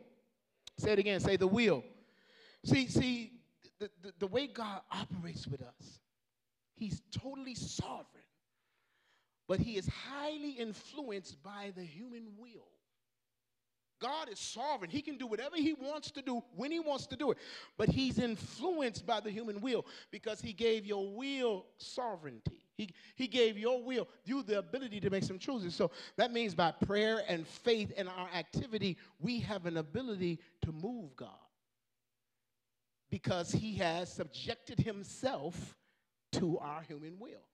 Say it again, say the will. See, see, the, the, the way God operates with us, He's totally sovereign, but He is highly influenced by the human will. God is sovereign. He can do whatever He wants to do when He wants to do it. But He's influenced by the human will because He gave your will sovereignty. He, he gave your will, you the ability to make some choices. So that means by prayer and faith and our activity, we have an ability to move God because He has subjected Himself to our human will.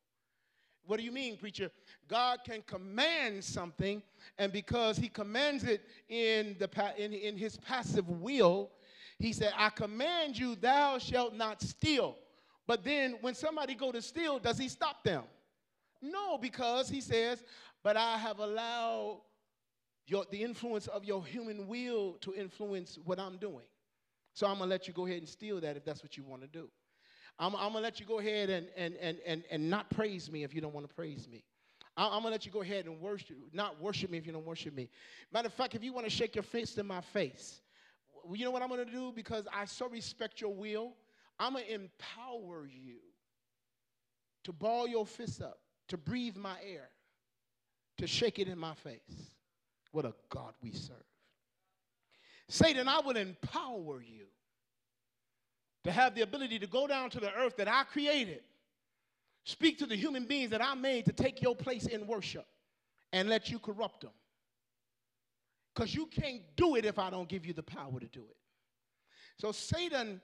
What do you mean, preacher? God can command something, and because he commands it in, the, in, in his passive will, he said, I command you, thou shalt not steal. But then when somebody go to steal, does he stop them? No, because he says, but I have allowed your, the influence of your human will to influence what I'm doing. So I'm going to let you go ahead and steal that if that's what you want to do. I'm, I'm going to let you go ahead and, and, and, and, and not praise me if you don't want to praise me. I'm going to let you go ahead and worship, not worship me if you don't worship me. Matter of fact, if you want to shake your fist in my face, you know what I'm going to do? Because I so respect your will, I'm going to empower you to ball your fists up, to breathe my air, to shake it in my face. What a God we serve. Satan, I will empower you to have the ability to go down to the earth that I created, speak to the human beings that I made to take your place in worship, and let you corrupt them. Because you can't do it if I don't give you the power to do it. So Satan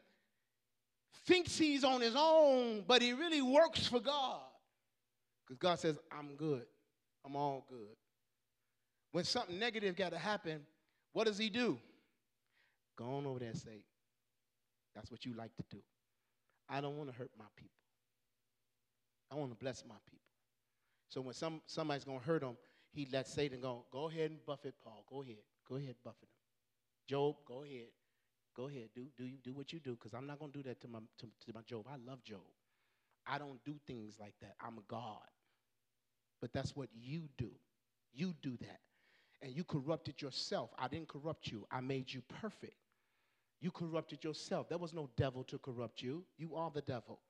thinks he's on his own, but he really works for God. Because God says, I'm good. I'm all good. When something negative got to happen, what does he do? Go on over there, Satan. That's what you like to do. I don't want to hurt my people. I want to bless my people. So when some, somebody's going to hurt them, he lets Satan go, go ahead and buffet Paul. Go ahead. Go ahead, buffet him. Job, go ahead. Go ahead. Do, do, you, do what you do because I'm not going to do that to my, to, to my Job. I love Job. I don't do things like that. I'm a God. But that's what you do. You do that. And you corrupted yourself. I didn't corrupt you, I made you perfect. You corrupted yourself. There was no devil to corrupt you. You are the devil.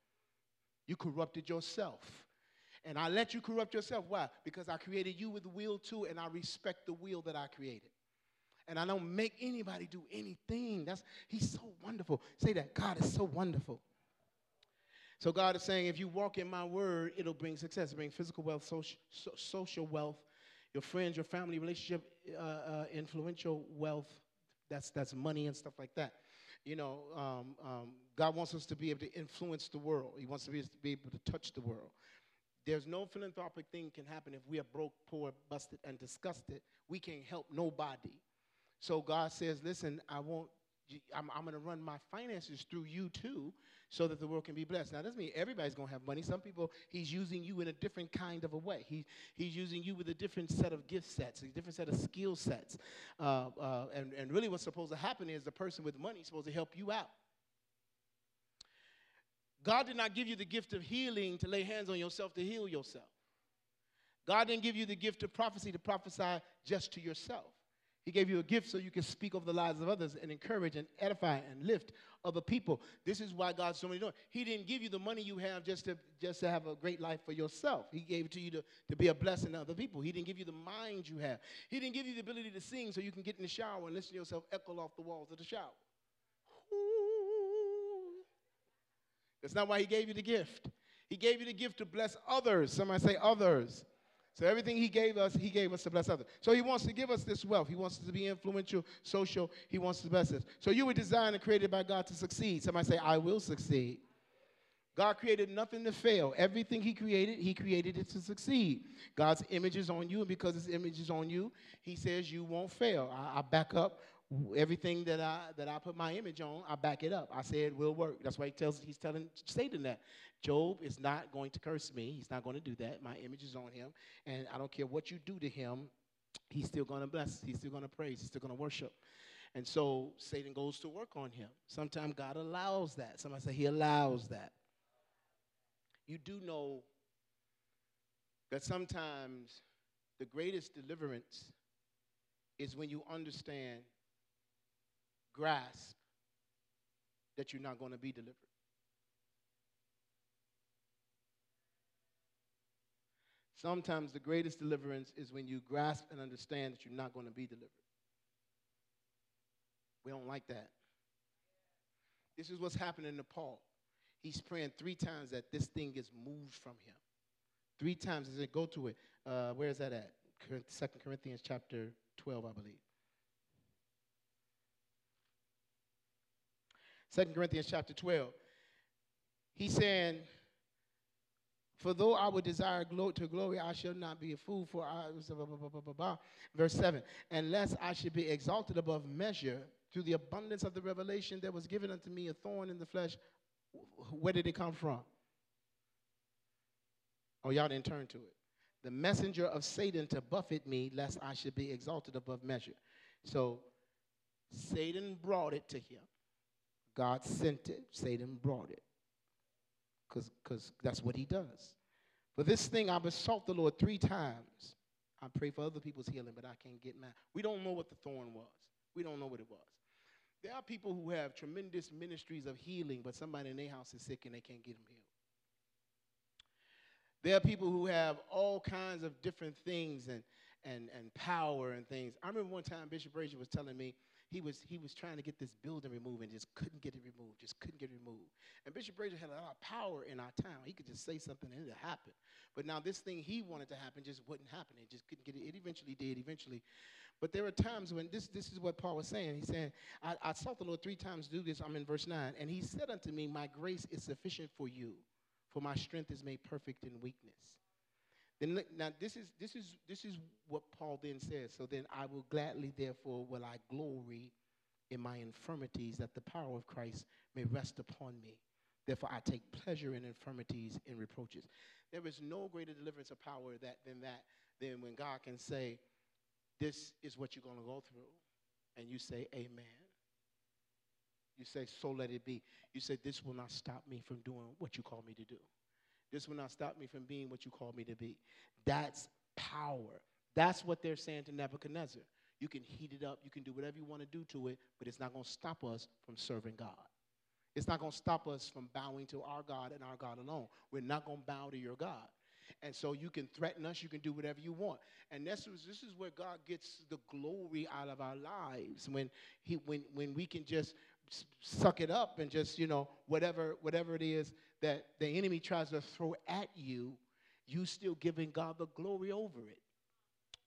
You corrupted yourself. And I let you corrupt yourself. Why? Because I created you with will too, and I respect the will that I created. And I don't make anybody do anything. That's He's so wonderful. Say that. God is so wonderful. So God is saying, if you walk in my word, it'll bring success. Bring physical wealth, social, so, social wealth, your friends, your family, relationship, uh, uh, influential wealth. That's that's money and stuff like that you know, um, um, God wants us to be able to influence the world. He wants us to be able to touch the world. There's no philanthropic thing can happen if we are broke, poor, busted, and disgusted. We can't help nobody. So God says, listen, I want I'm, I'm going to run my finances through you too so that the world can be blessed. Now, doesn't mean everybody's going to have money. Some people, he's using you in a different kind of a way. He, he's using you with a different set of gift sets, a different set of skill sets. Uh, uh, and, and really, what's supposed to happen is the person with money is supposed to help you out. God did not give you the gift of healing to lay hands on yourself to heal yourself. God didn't give you the gift of prophecy to prophesy just to yourself. He gave you a gift so you can speak over the lives of others and encourage and edify and lift other people. This is why God's so many doing. He didn't give you the money you have just to just to have a great life for yourself. He gave it to you to, to be a blessing to other people. He didn't give you the mind you have. He didn't give you the ability to sing so you can get in the shower and listen to yourself echo off the walls of the shower. That's not why he gave you the gift. He gave you the gift to bless others. Somebody say others. So everything he gave us, he gave us to bless others. So he wants to give us this wealth. He wants us to be influential, social. He wants to bless us. So you were designed and created by God to succeed. Somebody say, I will succeed. God created nothing to fail. Everything He created, He created it to succeed. God's image is on you, and because His image is on you, He says you won't fail. I, I back up everything that I that I put my image on, I back it up. I say it will work. That's why he tells he's telling Satan that Job is not going to curse me. He's not going to do that. My image is on him, and I don't care what you do to him. He's still going to bless. He's still going to praise. He's still going to worship. And so Satan goes to work on him. Sometimes God allows that. Somebody say he allows that. You do know that sometimes the greatest deliverance is when you understand, grasp that you're not going to be delivered. Sometimes the greatest deliverance is when you grasp and understand that you're not going to be delivered. We don't like that. This is what's happening to Paul. He's praying three times that this thing gets moved from him. Three times. Does it go to it? Uh, where is that at? Second Corinthians chapter 12, I believe. Second Corinthians chapter 12. He's saying, For though I would desire to glory, I shall not be a fool, for I, blah, blah, blah, verse 7, unless I should be exalted above measure through the abundance of the revelation that was given unto me, a thorn in the flesh. Where did it come from? Oh, y'all didn't turn to it the messenger of Satan to buffet me, lest I should be exalted above measure. So Satan brought it to him. God sent it. Satan brought it. Because that's what he does. For this thing, I besought the Lord three times. I pray for other people's healing, but I can't get mad. We don't know what the thorn was. We don't know what it was. There are people who have tremendous ministries of healing, but somebody in their house is sick and they can't get them healed. There are people who have all kinds of different things and, and, and power and things. I remember one time Bishop Brazier was telling me he was, he was trying to get this building removed and just couldn't get it removed, just couldn't get it removed. And Bishop Brazier had a lot of power in our town. He could just say something and it would happen. But now this thing he wanted to happen just wouldn't happen. It just couldn't get it. It eventually did, eventually. But there are times when this, this is what Paul was saying. He said, I, I the Lord three times do this. I'm in verse 9. And he said unto me, My grace is sufficient for you for my strength is made perfect in weakness. Then now this is this is this is what Paul then says. So then I will gladly, therefore, will I glory in my infirmities, that the power of Christ may rest upon me. Therefore, I take pleasure in infirmities and reproaches. There is no greater deliverance of power that than that than when God can say, "This is what you're going to go through," and you say, "Amen." You say, so let it be. You say, this will not stop me from doing what you call me to do. This will not stop me from being what you call me to be. That's power. That's what they're saying to Nebuchadnezzar. You can heat it up, you can do whatever you want to do to it, but it's not going to stop us from serving God. It's not going to stop us from bowing to our God and our God alone. We're not going to bow to your God. And so you can threaten us, you can do whatever you want. And this is, this is where God gets the glory out of our lives. When, he, when, when we can just suck it up and just, you know, whatever, whatever it is that the enemy tries to throw at you, you still giving God the glory over it.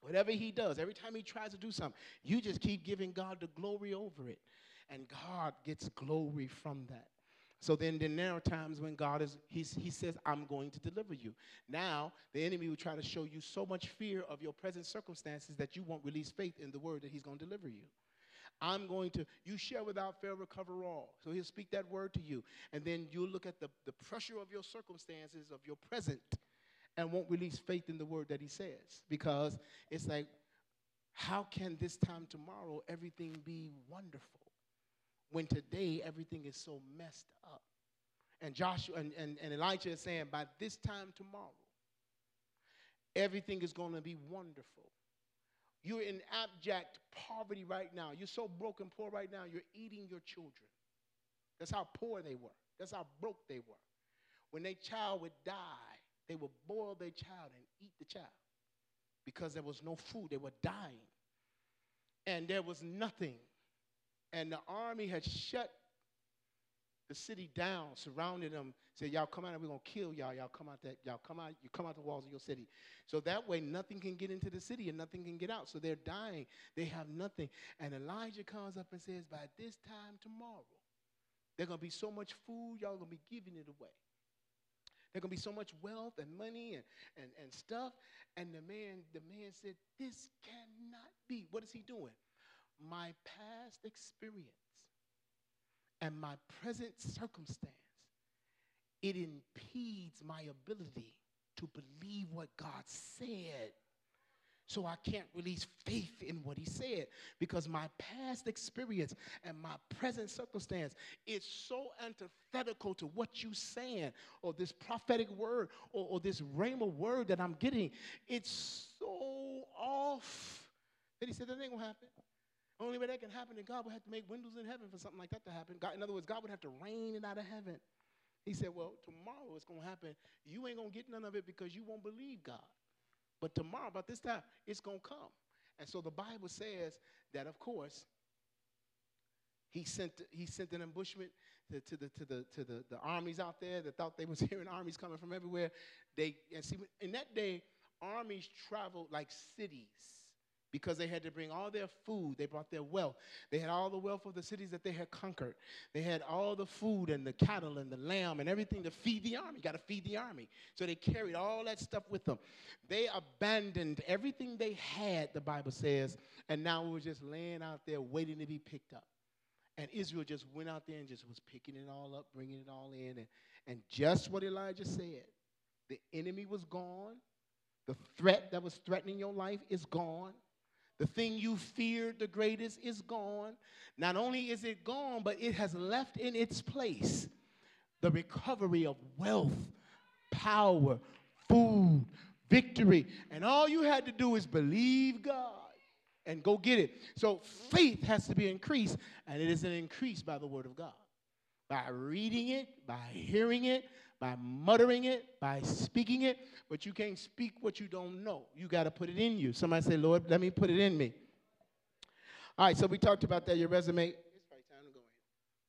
Whatever he does, every time he tries to do something, you just keep giving God the glory over it. And God gets glory from that. So then, then there are times when God is, he's, he says, I'm going to deliver you. Now, the enemy will try to show you so much fear of your present circumstances that you won't release faith in the word that he's going to deliver you. I'm going to, you share without fail, recover all. So he'll speak that word to you. And then you'll look at the, the pressure of your circumstances, of your present, and won't release faith in the word that he says. Because it's like, how can this time tomorrow everything be wonderful? When today everything is so messed up. And Joshua and, and, and Elijah is saying, by this time tomorrow, everything is going to be wonderful. You're in abject poverty right now. You're so broken poor right now, you're eating your children. That's how poor they were. That's how broke they were. When their child would die, they would boil their child and eat the child because there was no food. They were dying. And there was nothing. And the army had shut the city down, surrounded them, said, Y'all come out and we're gonna kill y'all. Y'all come out that, y'all come out, you come out the walls of your city. So that way nothing can get into the city and nothing can get out. So they're dying. They have nothing. And Elijah comes up and says, By this time tomorrow, there's gonna be so much food, y'all gonna be giving it away. There's gonna be so much wealth and money and, and, and stuff. And the man, the man said, This cannot be. What is he doing? my past experience and my present circumstance, it impedes my ability to believe what God said. So I can't release faith in what he said because my past experience and my present circumstance is so antithetical to what you're saying or this prophetic word or, or this rhema word that I'm getting. It's so off. Then he said, that ain't gonna happen. Only way that can happen is God would have to make windows in heaven for something like that to happen. God, in other words, God would have to rain it out of heaven. He said, Well, tomorrow it's going to happen. You ain't going to get none of it because you won't believe God. But tomorrow, about this time, it's going to come. And so the Bible says that, of course, he sent, he sent an ambushment to, to, the, to, the, to the, the armies out there that thought they was hearing armies coming from everywhere. They, and see, in that day, armies traveled like cities because they had to bring all their food. They brought their wealth. They had all the wealth of the cities that they had conquered. They had all the food and the cattle and the lamb and everything to feed the army. Got to feed the army. So they carried all that stuff with them. They abandoned everything they had, the Bible says, and now it was just laying out there waiting to be picked up. And Israel just went out there and just was picking it all up, bringing it all in. And, and just what Elijah said the enemy was gone. The threat that was threatening your life is gone. The thing you feared the greatest is gone. Not only is it gone, but it has left in its place the recovery of wealth, power, food, victory. And all you had to do is believe God and go get it. So faith has to be increased, and it is an increase by the word of God. By reading it, by hearing it, by muttering it, by speaking it, but you can't speak what you don't know. You got to put it in you. Somebody say, Lord, let me put it in me. All right, so we talked about that, your resume. It's probably time to go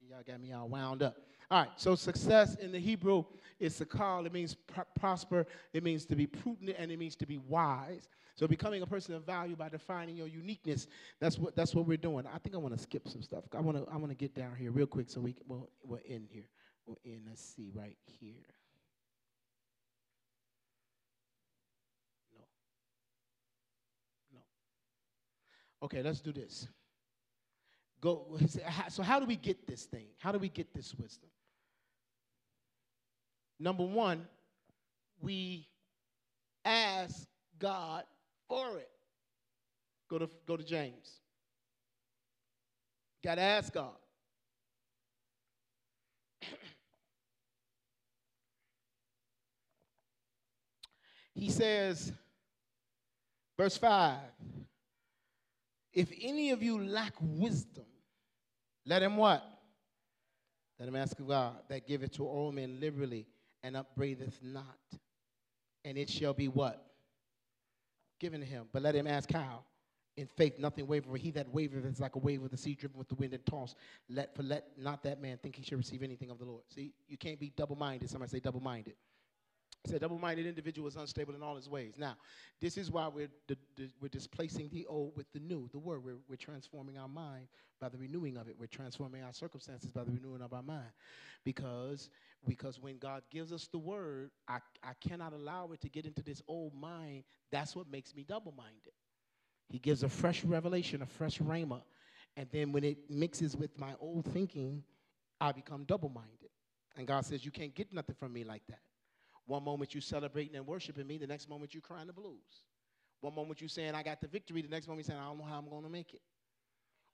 in. Y'all got me all wound up. All right, so success in the Hebrew is sakal. It means pr- prosper, it means to be prudent, and it means to be wise. So becoming a person of value by defining your uniqueness. That's what that's what we're doing. I think I want to skip some stuff. I want to I want to get down here real quick so we can, we'll, we're in here. We're in. Let's see right here. No. No. Okay, let's do this. Go. So, how do we get this thing? How do we get this wisdom? Number one, we ask God for it. Go to, go to James. Got to ask God. he says, verse 5 if any of you lack wisdom, let him what? Let him ask of God that giveth to all men liberally and upbraideth not. And it shall be what? Given to him. But let him ask how? In faith, nothing waver. He that wavereth is like a wave of the sea driven with the wind and tossed. Let for let not that man think he shall receive anything of the Lord. See, you can't be double-minded. Somebody say double-minded. Said, double minded individual is unstable in all his ways. Now, this is why we're, we're displacing the old with the new, the word. We're, we're transforming our mind by the renewing of it. We're transforming our circumstances by the renewing of our mind. Because, because when God gives us the word, I, I cannot allow it to get into this old mind. That's what makes me double minded. He gives a fresh revelation, a fresh rhema. And then when it mixes with my old thinking, I become double minded. And God says, You can't get nothing from me like that. One moment you're celebrating and worshiping me, the next moment you crying the blues. One moment you're saying, I got the victory, the next moment you're saying, I don't know how I'm going to make it.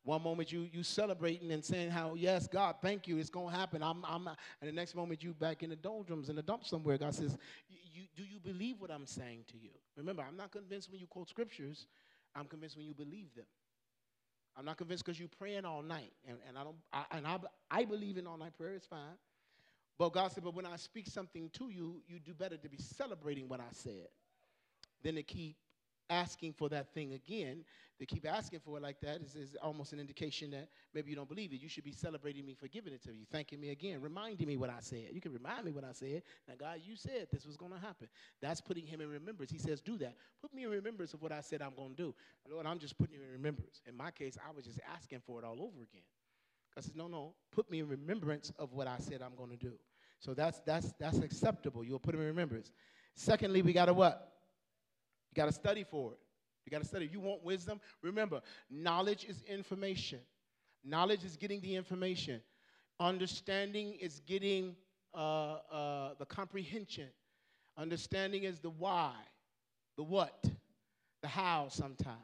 One moment you you celebrating and saying how yes God thank you it's gonna happen. I'm I'm and the next moment you back in the doldrums in the dump somewhere God says you do you believe what I'm saying to you? Remember I'm not convinced when you quote scriptures I'm convinced when you believe them. I'm not convinced because you're praying all night. And, and I don't I, and I I believe in all night prayer it's fine but God said, but when I speak something to you, you do better to be celebrating what I said than to keep asking for that thing again. To keep asking for it like that is, is almost an indication that maybe you don't believe it. You should be celebrating me for giving it to you, thanking me again, reminding me what I said. You can remind me what I said. Now, God, you said this was going to happen. That's putting him in remembrance. He says, do that. Put me in remembrance of what I said I'm going to do. Lord, I'm just putting you in remembrance. In my case, I was just asking for it all over again. I said, no, no, put me in remembrance of what I said I'm going to do. So that's that's that's acceptable. You'll put them in remembrance. Secondly, we gotta what? You gotta study for it. You got to study. You want wisdom? Remember, knowledge is information. Knowledge is getting the information. Understanding is getting uh, uh, the comprehension. Understanding is the why, the what, the how sometimes.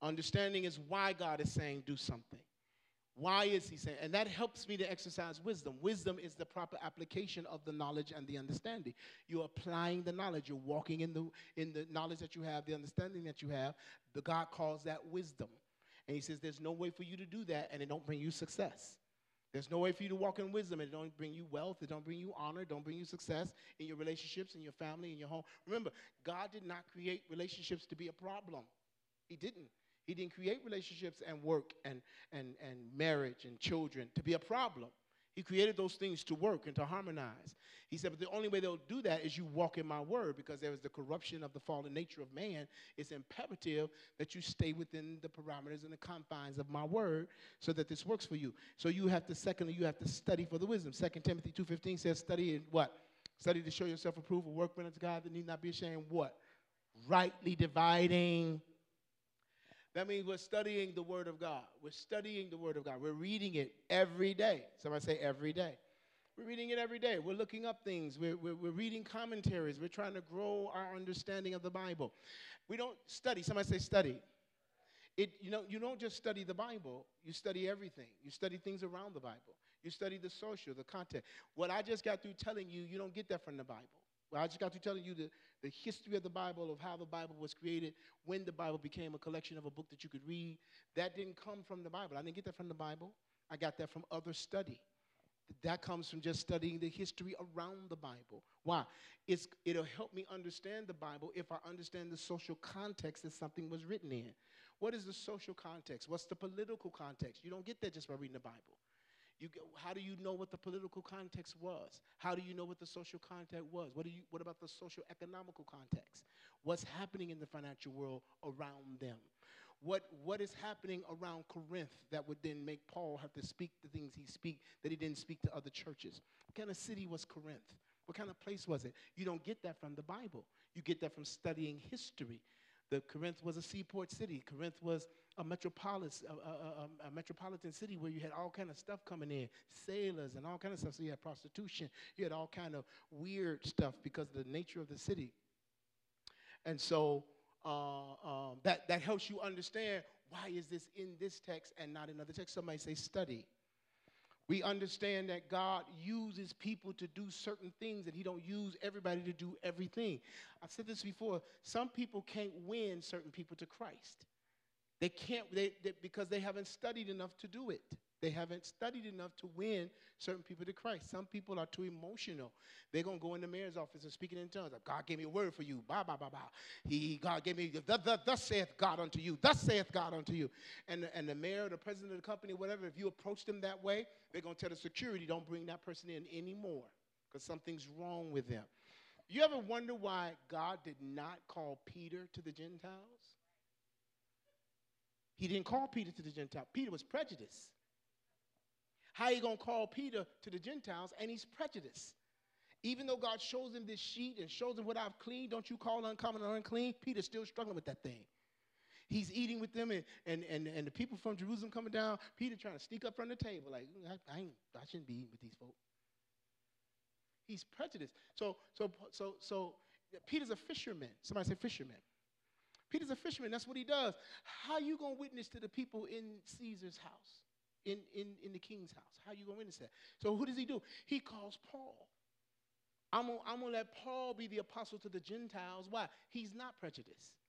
Understanding is why God is saying do something. Why is he saying? And that helps me to exercise wisdom. Wisdom is the proper application of the knowledge and the understanding. You're applying the knowledge. You're walking in the in the knowledge that you have, the understanding that you have. The God calls that wisdom. And he says there's no way for you to do that and it don't bring you success. There's no way for you to walk in wisdom. And it don't bring you wealth. It don't bring you honor. It don't bring you success in your relationships, in your family, in your home. Remember, God did not create relationships to be a problem. He didn't. He didn't create relationships and work and, and, and marriage and children to be a problem. He created those things to work and to harmonize. He said, but the only way they'll do that is you walk in my word because there is the corruption of the fallen nature of man. It's imperative that you stay within the parameters and the confines of my word so that this works for you. So you have to, secondly, you have to study for the wisdom. 2 Timothy 2.15 says, study in what? Study to show yourself approved, a workman unto God that need not be ashamed. What? Rightly dividing that means we're studying the Word of God. We're studying the Word of God. We're reading it every day. Somebody say every day. We're reading it every day. We're looking up things. We're, we're, we're, reading commentaries. We're trying to grow our understanding of the Bible. We don't study. Somebody say study. It, you, know, you don't just study the Bible, you study everything. You study things around the Bible. You study the social, the content. What I just got through telling you, you don't get that from the Bible. I just got to telling you the, the history of the Bible, of how the Bible was created, when the Bible became a collection of a book that you could read. That didn't come from the Bible. I didn't get that from the Bible. I got that from other study. That comes from just studying the history around the Bible. Why? It's, it'll help me understand the Bible if I understand the social context that something was written in. What is the social context? What's the political context? You don't get that just by reading the Bible. You how do you know what the political context was? How do you know what the social context was? What, do you, what about the social economical context? What's happening in the financial world around them? What, what is happening around Corinth that would then make Paul have to speak the things he speak that he didn't speak to other churches? What kind of city was Corinth? What kind of place was it? You don't get that from the Bible. You get that from studying history. The Corinth was a seaport city. Corinth was a, metropolis, a, a, a, metropolitan city where you had all kind of stuff coming in, sailors and all kind of stuff. So you had prostitution. You had all kind of weird stuff because of the nature of the city. And so uh, um, that, that helps you understand why is this in this text and not in other texts. Somebody say study. We understand that God uses people to do certain things and he don't use everybody to do everything. I've said this before. Some people can't win certain people to Christ. They can't they, they, because they haven't studied enough to do it. They haven't studied enough to win certain people to Christ. Some people are too emotional. They're gonna go in the mayor's office and speaking in tongues. God gave me a word for you. Blah blah blah blah. He God gave me the, the, thus saith God unto you. Thus saith God unto you. And and the mayor, the president of the company, whatever. If you approach them that way, they're gonna tell the security, don't bring that person in anymore because something's wrong with them. You ever wonder why God did not call Peter to the Gentiles? He didn't call Peter to the Gentiles. Peter was prejudiced. How are you going to call Peter to the Gentiles and he's prejudiced? Even though God shows him this sheet and shows him what I've cleaned, don't you call uncommon or unclean? Peter's still struggling with that thing. He's eating with them, and, and, and, and the people from Jerusalem coming down. Peter trying to sneak up from the table, like, mm, I, I, ain't, I shouldn't be eating with these folks. He's prejudiced. So, so, so, so Peter's a fisherman. Somebody say fisherman. Peter's a fisherman. That's what he does. How you going to witness to the people in Caesar's house? in, in, in the king's house. How you going to witness that? So who does he do? He calls Paul. I'm going to let Paul be the apostle to the Gentiles. Why? He's not prejudiced.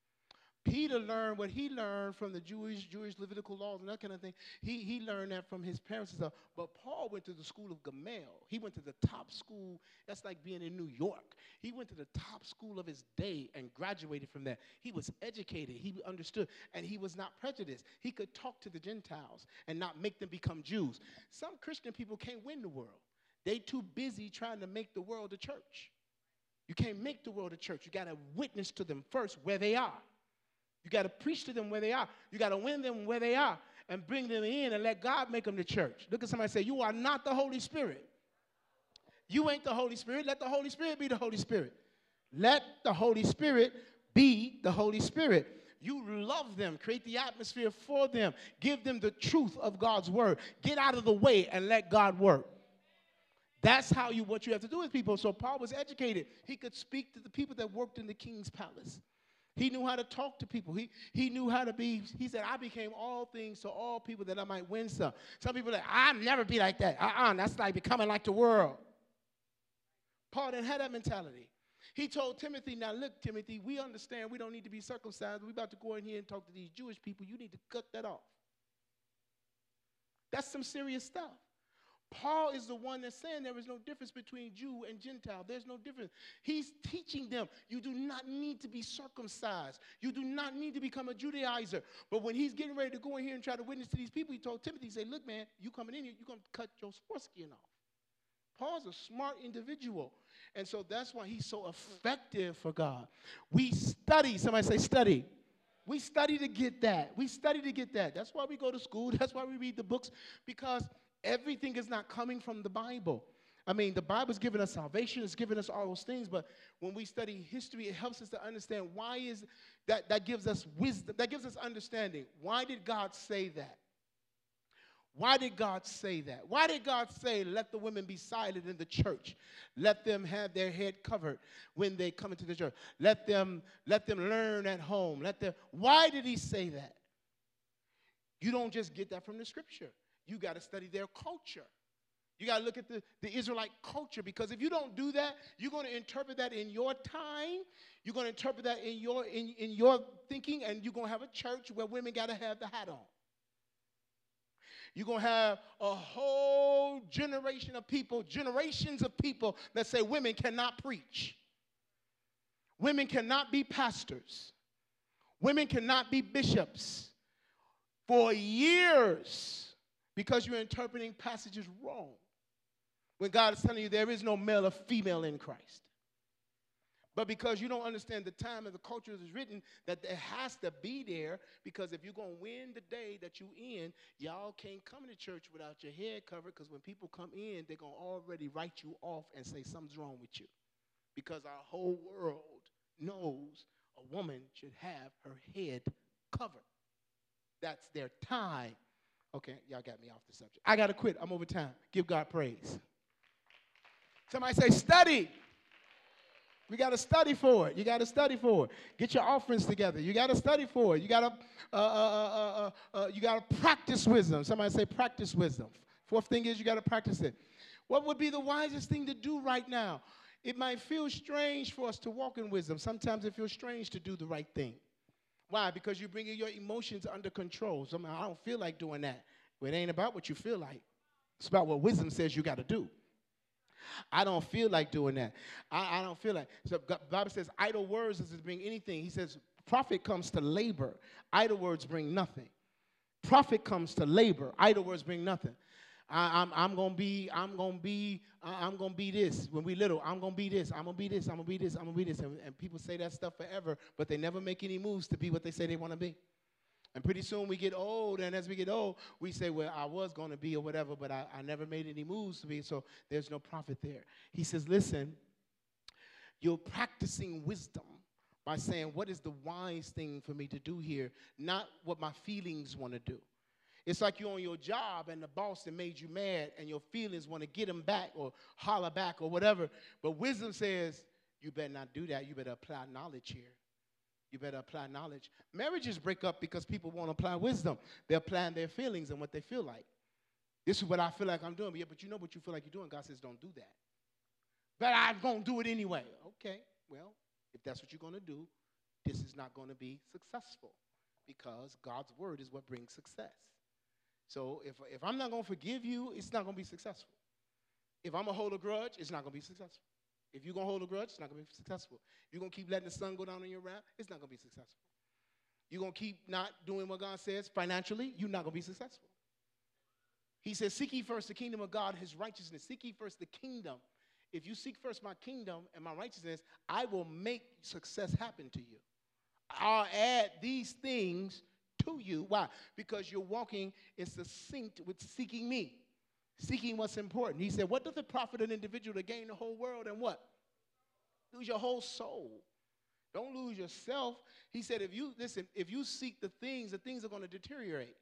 Peter learned what he learned from the Jewish, Jewish Levitical laws and that kind of thing. He, he learned that from his parents stuff. But Paul went to the school of Gamaliel. He went to the top school. That's like being in New York. He went to the top school of his day and graduated from there. He was educated. He understood. And he was not prejudiced. He could talk to the Gentiles and not make them become Jews. Some Christian people can't win the world. They too busy trying to make the world a church. You can't make the world a church. You got to witness to them first where they are. You got to preach to them where they are. You got to win them where they are and bring them in and let God make them the church. Look at somebody say, You are not the Holy Spirit. You ain't the Holy Spirit. Let the Holy Spirit be the Holy Spirit. Let the Holy Spirit be the Holy Spirit. You love them, create the atmosphere for them, give them the truth of God's word. Get out of the way and let God work. That's how you what you have to do with people. So Paul was educated. He could speak to the people that worked in the king's palace. He knew how to talk to people. He, he knew how to be, he said, I became all things to all people that I might win some. Some people like, I'll never be like that. Uh-uh, that's like becoming like the world. Paul didn't have that mentality. He told Timothy, now look, Timothy, we understand we don't need to be circumcised. We're about to go in here and talk to these Jewish people. You need to cut that off. That's some serious stuff. Paul is the one that's saying there is no difference between Jew and Gentile. There's no difference. He's teaching them you do not need to be circumcised. You do not need to become a Judaizer. But when he's getting ready to go in here and try to witness to these people, he told Timothy, he said, look, man, you coming in here, you're going to cut your foreskin off. Paul's a smart individual. And so that's why he's so effective for God. We study, somebody say study. We study to get that. We study to get that. That's why we go to school. That's why we read the books, because everything is not coming from the Bible. I mean, the Bible's giving us salvation, it's giving us all those things, but when we study history, it helps us to understand why is that that gives us wisdom, that gives us understanding. Why did God say that? Why did God say that? Why did God say, let the women be silent in the church? Let them have their head covered when they come into the church. Let them, let them learn at home. Let them, why did he say that? You don't just get that from the scripture. You got to study their culture. You got to look at the, the Israelite culture because if you don't do that, you're going to interpret that in your time. You're going to interpret that in your, in, in your thinking, and you're going to have a church where women got to have the hat on. You're going to have a whole generation of people, generations of people that say women cannot preach. Women cannot be pastors. Women cannot be bishops. For years, because you're interpreting passages wrong. When God is telling you there is no male or female in Christ. But because you don't understand the time and the culture is written, that it has to be there. Because if you're going to win the day that you in, y'all can't come to church without your head covered. Because when people come in, they're going to already write you off and say something's wrong with you. Because our whole world knows a woman should have her head covered. That's their time. Okay, y'all got me off the subject. I got to quit. I'm over time. Give God praise. Somebody say, study. We got to study for it. You got to study for it. Get your offerings together. You got to study for it. You got to uh, uh, uh, you got to practice wisdom. Somebody say practice wisdom. Fourth thing is you got to practice it. What would be the wisest thing to do right now? It might feel strange for us to walk in wisdom. Sometimes it feels strange to do the right thing. Why? Because you're bringing your emotions under control. I don't feel like doing that. It ain't about what you feel like. It's about what wisdom says you got to do. I don't feel like doing that. I, I don't feel like. So God, Bible says idle words doesn't bring anything. He says profit comes to labor. Idle words bring nothing. Profit comes to labor. Idle words bring nothing. I, am I'm, I'm gonna be, I'm gonna be, I'm gonna be this. When we little, I'm gonna be this, I'm gonna be this, I'm gonna be this, I'm gonna be this. And, and people say that stuff forever, but they never make any moves to be what they say they want to be. And pretty soon we get old, and as we get old, we say, Well, I was to be or whatever, but I, I never made any moves to be, so there's no profit there. He says, Listen, you're practicing wisdom by saying, What is the wise thing for me to do here? Not what my feelings want to do. It's like you're on your job and the boss that made you mad, and your feelings want to get him back or holler back or whatever. But wisdom says, You better not do that. You better apply knowledge here you better apply knowledge. Marriages break up because people won't apply wisdom. They're applying their feelings and what they feel like. This is what I feel like I'm doing. But yeah, but you know what you feel like you're doing. God says, don't do that. But I'm going to do it anyway. Okay, well, if that's what you're going to do, this is not going to be successful because God's word is what brings success. So if, if I'm not going to forgive you, it's not going to be successful. If I'm going to hold a grudge, it's not going to be successful. If you're going to hold a grudge, it's not going to be successful. You're going to keep letting the sun go down on your wrath, it's not going to be successful. You're going to keep not doing what God says financially, you're not going to be successful. He says, Seek ye first the kingdom of God, his righteousness. Seek ye first the kingdom. If you seek first my kingdom and my righteousness, I will make success happen to you. I'll add these things to you. Why? Because you're walking in succinct with seeking me seeking what's important. He said, What does it profit an individual to gain the whole world and what? Lose your whole soul. Don't lose yourself. He said, if you listen, if you seek the things, the things are going to deteriorate.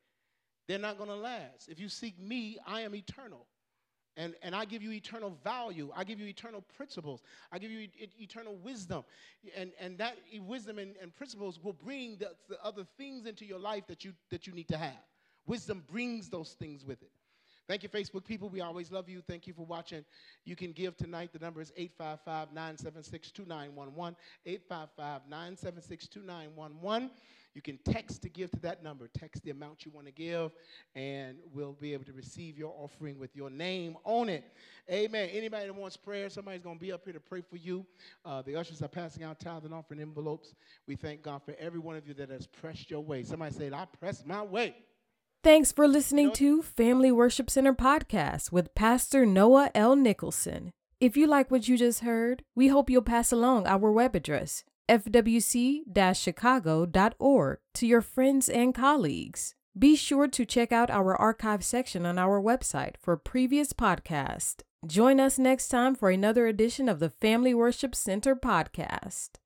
They're not going to last. If you seek me, I am eternal. And, and I give you eternal value. I give you eternal principles. I give you e- eternal wisdom. And, and that wisdom and, and principles will bring the, the other things into your life that you, that you need to have. Wisdom brings those things with it. Thank you, Facebook people. We always love you. Thank you for watching. You can give tonight. The number is 855 976 2911. 855 976 2911. You can text to give to that number. Text the amount you want to give, and we'll be able to receive your offering with your name on it. Amen. Anybody that wants prayer, somebody's going to be up here to pray for you. Uh, the ushers are passing out tithe and offering envelopes. We thank God for every one of you that has pressed your way. Somebody said, I pressed my way. Thanks for listening to Family Worship Center podcast with Pastor Noah L. Nicholson. If you like what you just heard, we hope you'll pass along our web address, fwc-chicago.org, to your friends and colleagues. Be sure to check out our archive section on our website for previous podcasts. Join us next time for another edition of the Family Worship Center podcast.